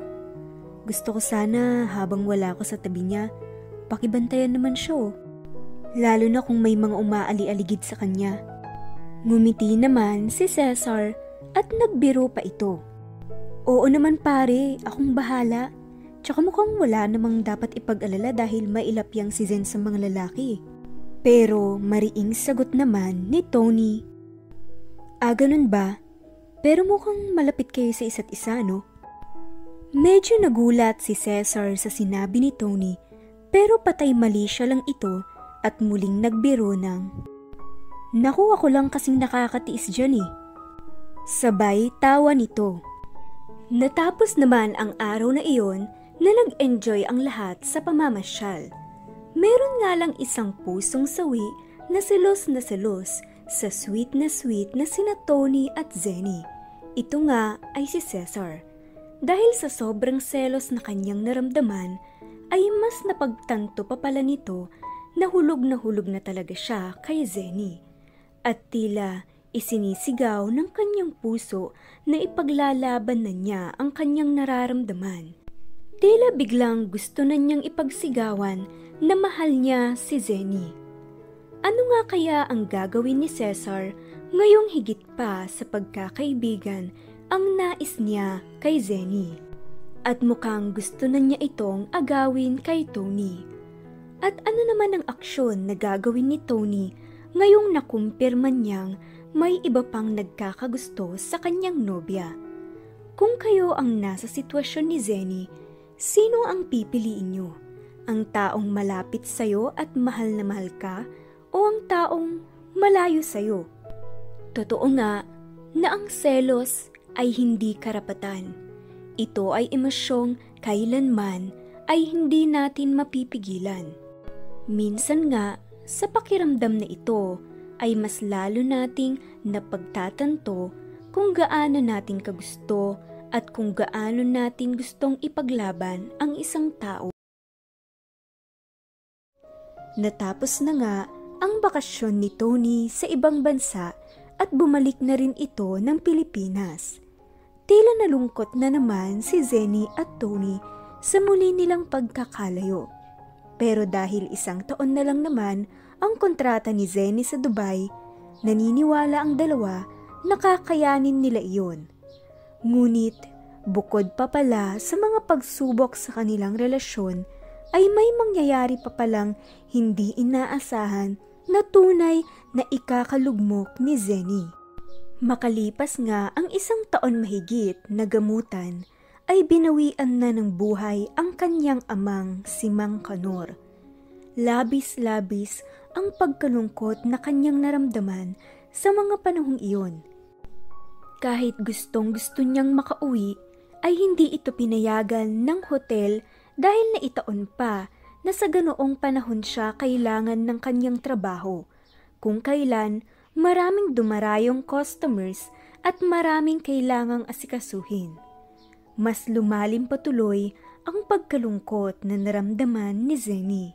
Gusto ko sana habang wala ako sa tabi niya, pakibantayan naman siya oh. Lalo na kung may mga umaali-aligid sa kanya. Ngumiti naman si Cesar at nagbiro pa ito. Oo naman pare, akong bahala. Tsaka mukhang wala namang dapat ipag-alala dahil mailapyang si Zen sa mga lalaki. Pero mariing sagot naman ni Tony. Ah, ganun ba? Pero mukhang malapit kayo sa isa't isa, no? Medyo nagulat si Cesar sa sinabi ni Tony pero patay mali siya lang ito at muling nagbiro ng, Naku ako lang kasing nakakatiis dyan eh. Sabay tawa nito. Natapos naman ang araw na iyon na nag-enjoy ang lahat sa pamamasyal. Meron nga lang isang pusong sawi na selos na selos sa sweet na sweet na sina Tony at Zenny. Ito nga ay si Cesar. Dahil sa sobrang selos na kanyang naramdaman, ay mas napagtanto pa pala nito na hulog na hulog na talaga siya kay Zenny. At tila isinisigaw ng kanyang puso na ipaglalaban na niya ang kanyang nararamdaman. Tila biglang gusto na niyang ipagsigawan na mahal niya si Zenny. Ano nga kaya ang gagawin ni Cesar ngayong higit pa sa pagkakaibigan ang nais niya kay Zenny? At mukhang gusto na niya itong agawin kay Tony. At ano naman ang aksyon na gagawin ni Tony ngayong nakumpirma niyang may iba pang nagkakagusto sa kanyang nobya? Kung kayo ang nasa sitwasyon ni Zenny, sino ang pipiliin niyo? Ang taong malapit sa'yo at mahal na mahal ka o ang taong malayo sa'yo? Totoo nga na ang selos ay hindi karapatan. Ito ay emosyong kailanman ay hindi natin mapipigilan. Minsan nga, sa pakiramdam na ito, ay mas lalo nating napagtatanto kung gaano natin kagusto at kung gaano natin gustong ipaglaban ang isang tao. Natapos na nga ang bakasyon ni Tony sa ibang bansa at bumalik na rin ito ng Pilipinas. Tila nalungkot na naman si Zenny at Tony sa muli nilang pagkakalayo. Pero dahil isang taon na lang naman ang kontrata ni Zenny sa Dubai, naniniwala ang dalawa na kakayanin nila iyon. Ngunit bukod pa pala sa mga pagsubok sa kanilang relasyon, ay may mangyayari pa palang hindi inaasahan na tunay na ikakalugmok ni Zenny. Makalipas nga ang isang taon mahigit na gamutan, ay binawian na ng buhay ang kanyang amang si Mang Kanor. Labis-labis ang pagkalungkot na kanyang naramdaman sa mga panahong iyon kahit gustong gusto niyang makauwi, ay hindi ito pinayagan ng hotel dahil naitaon pa na sa ganoong panahon siya kailangan ng kanyang trabaho. Kung kailan, maraming dumarayong customers at maraming kailangang asikasuhin. Mas lumalim patuloy ang pagkalungkot na naramdaman ni Zenny.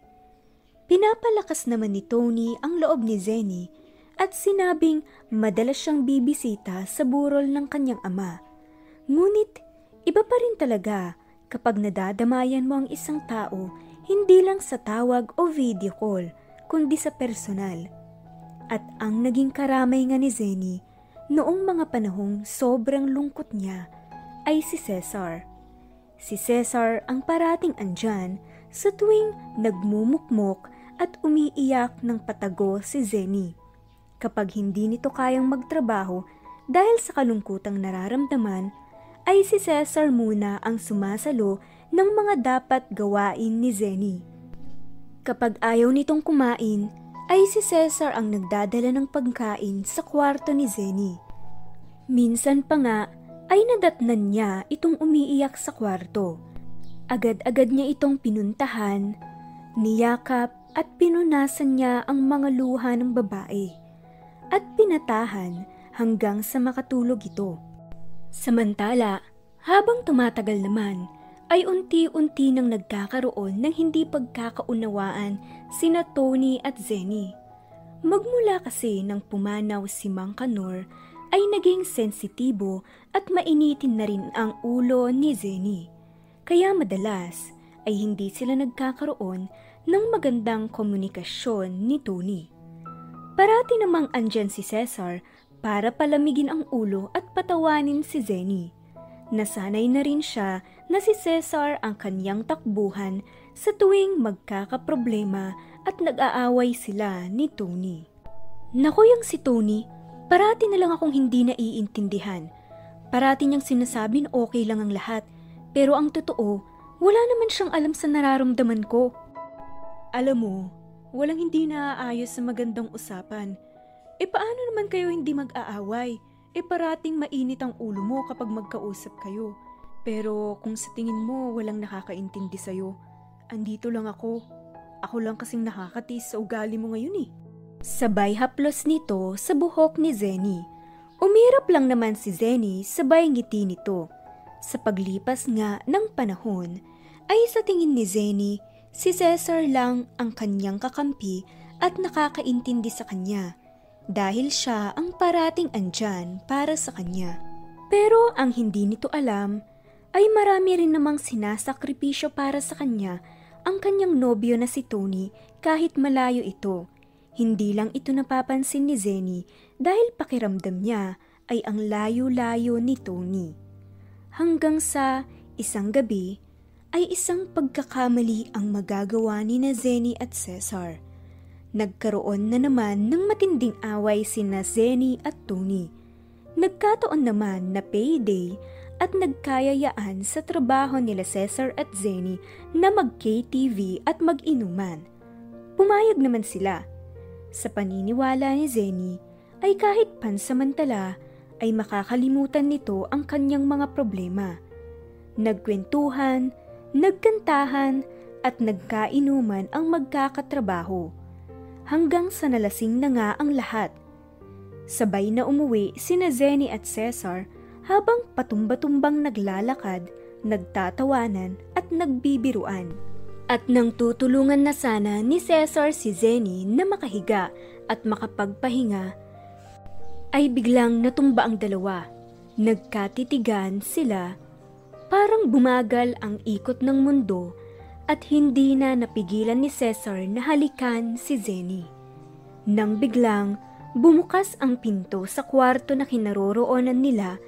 Pinapalakas naman ni Tony ang loob ni Zenny at sinabing madalas siyang bibisita sa burol ng kanyang ama. Ngunit iba pa rin talaga kapag nadadamayan mo ang isang tao hindi lang sa tawag o video call, kundi sa personal. At ang naging karamay nga ni Zenny noong mga panahong sobrang lungkot niya ay si Cesar. Si Cesar ang parating andyan sa tuwing nagmumukmok at umiiyak ng patago si Zenny kapag hindi nito kayang magtrabaho dahil sa kalungkutang nararamdaman, ay si Cesar muna ang sumasalo ng mga dapat gawain ni Zenny. Kapag ayaw nitong kumain, ay si Cesar ang nagdadala ng pagkain sa kwarto ni Zenny. Minsan pa nga ay nadatnan niya itong umiiyak sa kwarto. Agad-agad niya itong pinuntahan, niyakap at pinunasan niya ang mga luha ng babae at pinatahan hanggang sa makatulog ito. Samantala, habang tumatagal naman, ay unti-unti nang nagkakaroon ng hindi pagkakaunawaan sina Tony at Zenny. Magmula kasi nang pumanaw si Mang Kanor ay naging sensitibo at mainitin na rin ang ulo ni Zenny. Kaya madalas ay hindi sila nagkakaroon ng magandang komunikasyon ni Tony. Parati namang andyan si Cesar para palamigin ang ulo at patawanin si Zenny. Nasanay na rin siya na si Cesar ang kanyang takbuhan sa tuwing magkakaproblema at nag-aaway sila ni Tony. Naku yung si Tony, parati na lang akong hindi naiintindihan. Parati niyang sinasabi na okay lang ang lahat, pero ang totoo, wala naman siyang alam sa nararamdaman ko. Alam mo, Walang hindi naaayos sa magandang usapan. E paano naman kayo hindi mag-aaway? E parating mainit ang ulo mo kapag magkausap kayo. Pero kung sa tingin mo walang nakakaintindi sa'yo, andito lang ako. Ako lang kasing nakakatis sa ugali mo ngayon eh. Sabay haplos nito sa buhok ni Zenny. Umirap lang naman si Zenny sabay ngiti nito. Sa paglipas nga ng panahon, ay sa tingin ni Zenny, Si Cesar lang ang kanyang kakampi at nakakaintindi sa kanya dahil siya ang parating andyan para sa kanya. Pero ang hindi nito alam ay marami rin namang sinasakripisyo para sa kanya ang kanyang nobyo na si Tony kahit malayo ito. Hindi lang ito napapansin ni Zenny dahil pakiramdam niya ay ang layo-layo ni Tony. Hanggang sa Isang gabi ay isang pagkakamali ang magagawa ni na Zenny at Cesar. Nagkaroon na naman ng matinding away sina Zenny at Tony. Nagkataon naman na payday at nagkayayaan sa trabaho nila Cesar at Zenny na mag-KTV at mag-inuman. Pumayag naman sila. Sa paniniwala ni Zenny ay kahit pansamantala ay makakalimutan nito ang kanyang mga problema. Nagkwentuhan, nagkantahan at nagkainuman ang magkakatrabaho. Hanggang sa nalasing na nga ang lahat. Sabay na umuwi sina Zenny at Cesar habang patumba-tumbang naglalakad, nagtatawanan at nagbibiruan. At nang tutulungan na sana ni Cesar si Zenny na makahiga at makapagpahinga, ay biglang natumba ang dalawa. Nagkatitigan sila, parang bumagal ang ikot ng mundo at hindi na napigilan ni Cesar na halikan si Zenny. Nang biglang bumukas ang pinto sa kwarto na kinaroroonan nila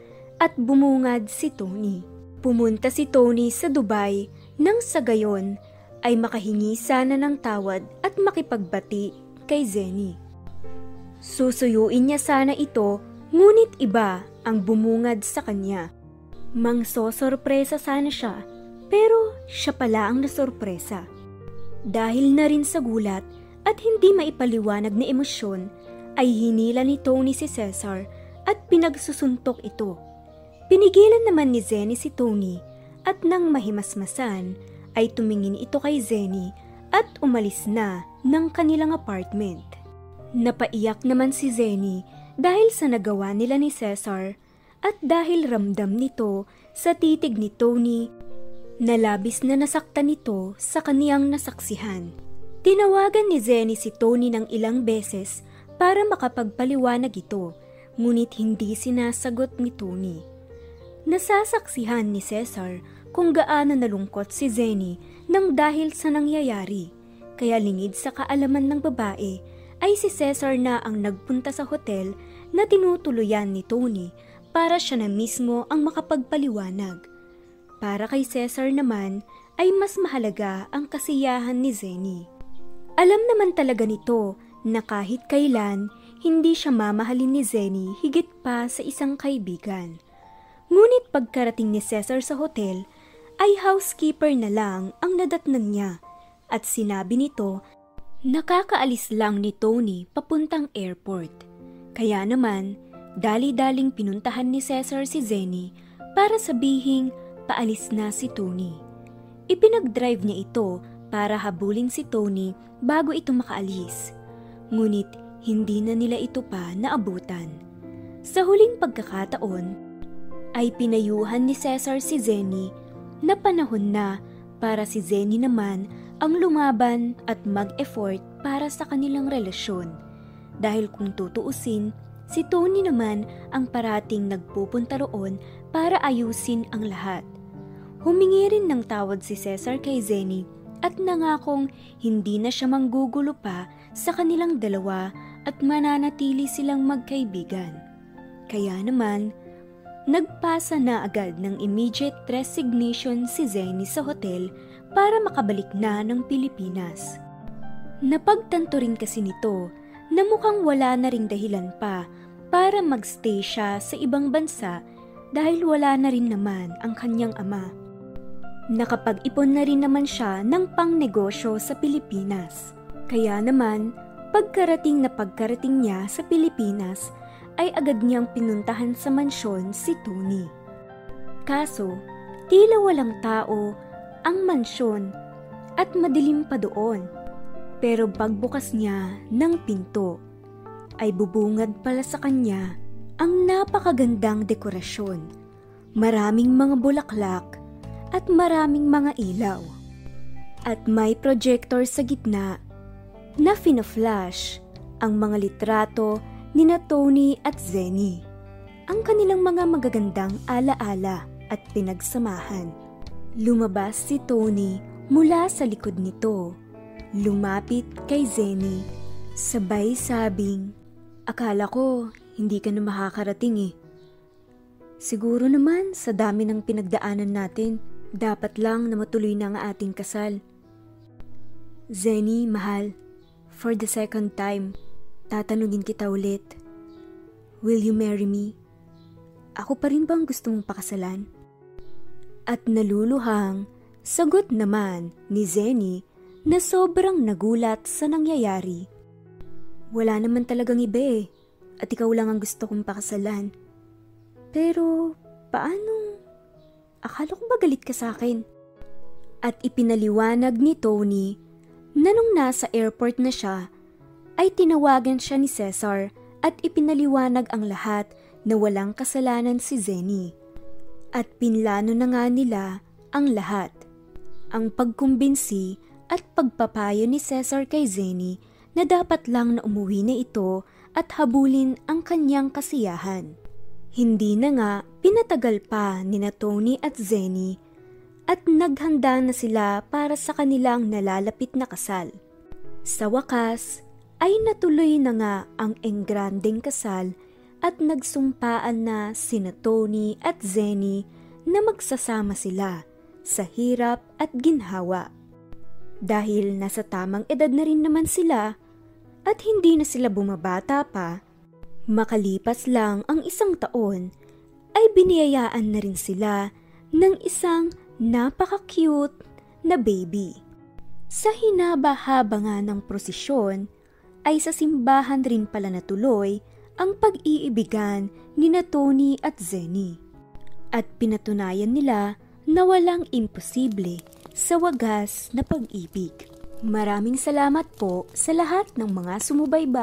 at bumungad si Tony. Pumunta si Tony sa Dubai nang sa gayon ay makahingi sana ng tawad at makipagbati kay Zenny. Susuyuin niya sana ito ngunit iba ang bumungad sa kanya. Mang sorpresa sana siya pero siya pala ang nasorpresa. Dahil na rin sa gulat at hindi maipaliwanag na emosyon ay hinila ni Tony si Cesar at pinagsusuntok ito. Pinigilan naman ni Zenny si Tony at nang mahimasmasan ay tumingin ito kay Zenny at umalis na ng kanilang apartment. Napaiyak naman si Zenny dahil sa nagawa nila ni Cesar at dahil ramdam nito sa titig ni Tony na labis na nasaktan nito sa kaniyang nasaksihan. Tinawagan ni Zenny si Tony ng ilang beses para makapagpaliwanag ito, ngunit hindi sinasagot ni Tony. Nasasaksihan ni Cesar kung gaano nalungkot si Zenny nang dahil sa nangyayari. Kaya lingid sa kaalaman ng babae ay si Cesar na ang nagpunta sa hotel na tinutuluyan ni Tony para siya na mismo ang makapagpaliwanag. Para kay Cesar naman ay mas mahalaga ang kasiyahan ni Zenny. Alam naman talaga nito na kahit kailan hindi siya mamahalin ni Zenny higit pa sa isang kaibigan. Ngunit pagkarating ni Cesar sa hotel, ay housekeeper na lang ang nadatnan niya at sinabi nito nakakaalis lang ni Tony papuntang airport. Kaya naman, dali-daling pinuntahan ni Cesar si Zenny para sabihing paalis na si Tony. Ipinag-drive niya ito para habulin si Tony bago ito makaalis. Ngunit hindi na nila ito pa naabutan. Sa huling pagkakataon, ay pinayuhan ni Cesar si Zenny na panahon na para si Zenny naman ang lumaban at mag-effort para sa kanilang relasyon. Dahil kung tutuusin, si Tony naman ang parating nagpupunta roon para ayusin ang lahat. Humingi rin ng tawad si Cesar kay Zenny at nangakong hindi na siya manggugulo pa sa kanilang dalawa at mananatili silang magkaibigan. Kaya naman, Nagpasa na agad ng immediate resignation si Zenny sa hotel para makabalik na ng Pilipinas. Napagtanto rin kasi nito na mukhang wala na ring dahilan pa para magstay siya sa ibang bansa dahil wala na rin naman ang kanyang ama. Nakapag-ipon na rin naman siya ng pangnegosyo sa Pilipinas. Kaya naman, pagkarating na pagkarating niya sa Pilipinas ay agad niyang pinuntahan sa mansyon si Tony. Kaso, tila walang tao ang mansyon at madilim pa doon. Pero pagbukas niya ng pinto, ay bubungad pala sa kanya ang napakagandang dekorasyon. Maraming mga bulaklak at maraming mga ilaw. At may projector sa gitna na fina-flash ang mga litrato nina Tony at Zenny. Ang kanilang mga magagandang alaala at pinagsamahan. Lumabas si Tony mula sa likod nito. Lumapit kay Zenny. Sabay sabing, Akala ko hindi ka na makakarating eh. Siguro naman sa dami ng pinagdaanan natin, Dapat lang na matuloy na ang ating kasal. Zenny, mahal, for the second time, tatanungin kita ulit. Will you marry me? Ako pa rin bang gusto mong pakasalan? At naluluhang, sagot naman ni Zenny na sobrang nagulat sa nangyayari. Wala naman talagang iba eh, at ikaw lang ang gusto kong pakasalan. Pero, paano? Akala ko ba galit ka sa akin? At ipinaliwanag ni Tony na nung nasa airport na siya, ay tinawagan siya ni Cesar at ipinaliwanag ang lahat na walang kasalanan si Zenny. At pinlano na nga nila ang lahat. Ang pagkumbinsi at pagpapayo ni Cesar kay Zenny na dapat lang na umuwi na ito at habulin ang kanyang kasiyahan. Hindi na nga pinatagal pa ni na Tony at Zenny at naghanda na sila para sa kanilang nalalapit na kasal. Sa wakas ay natuloy na nga ang engranding kasal at nagsumpaan na sina Tony at Zenny na magsasama sila sa hirap at ginhawa. Dahil nasa tamang edad na rin naman sila at hindi na sila bumabata pa, makalipas lang ang isang taon ay biniyayaan na rin sila ng isang napaka-cute na baby. Sa hinaba-haba nga ng prosesyon ay sa simbahan rin pala natuloy ang pag-iibigan ni na Tony at Zenny. At pinatunayan nila na walang imposible sa wagas na pag-ibig. Maraming salamat po sa lahat ng mga sumubayba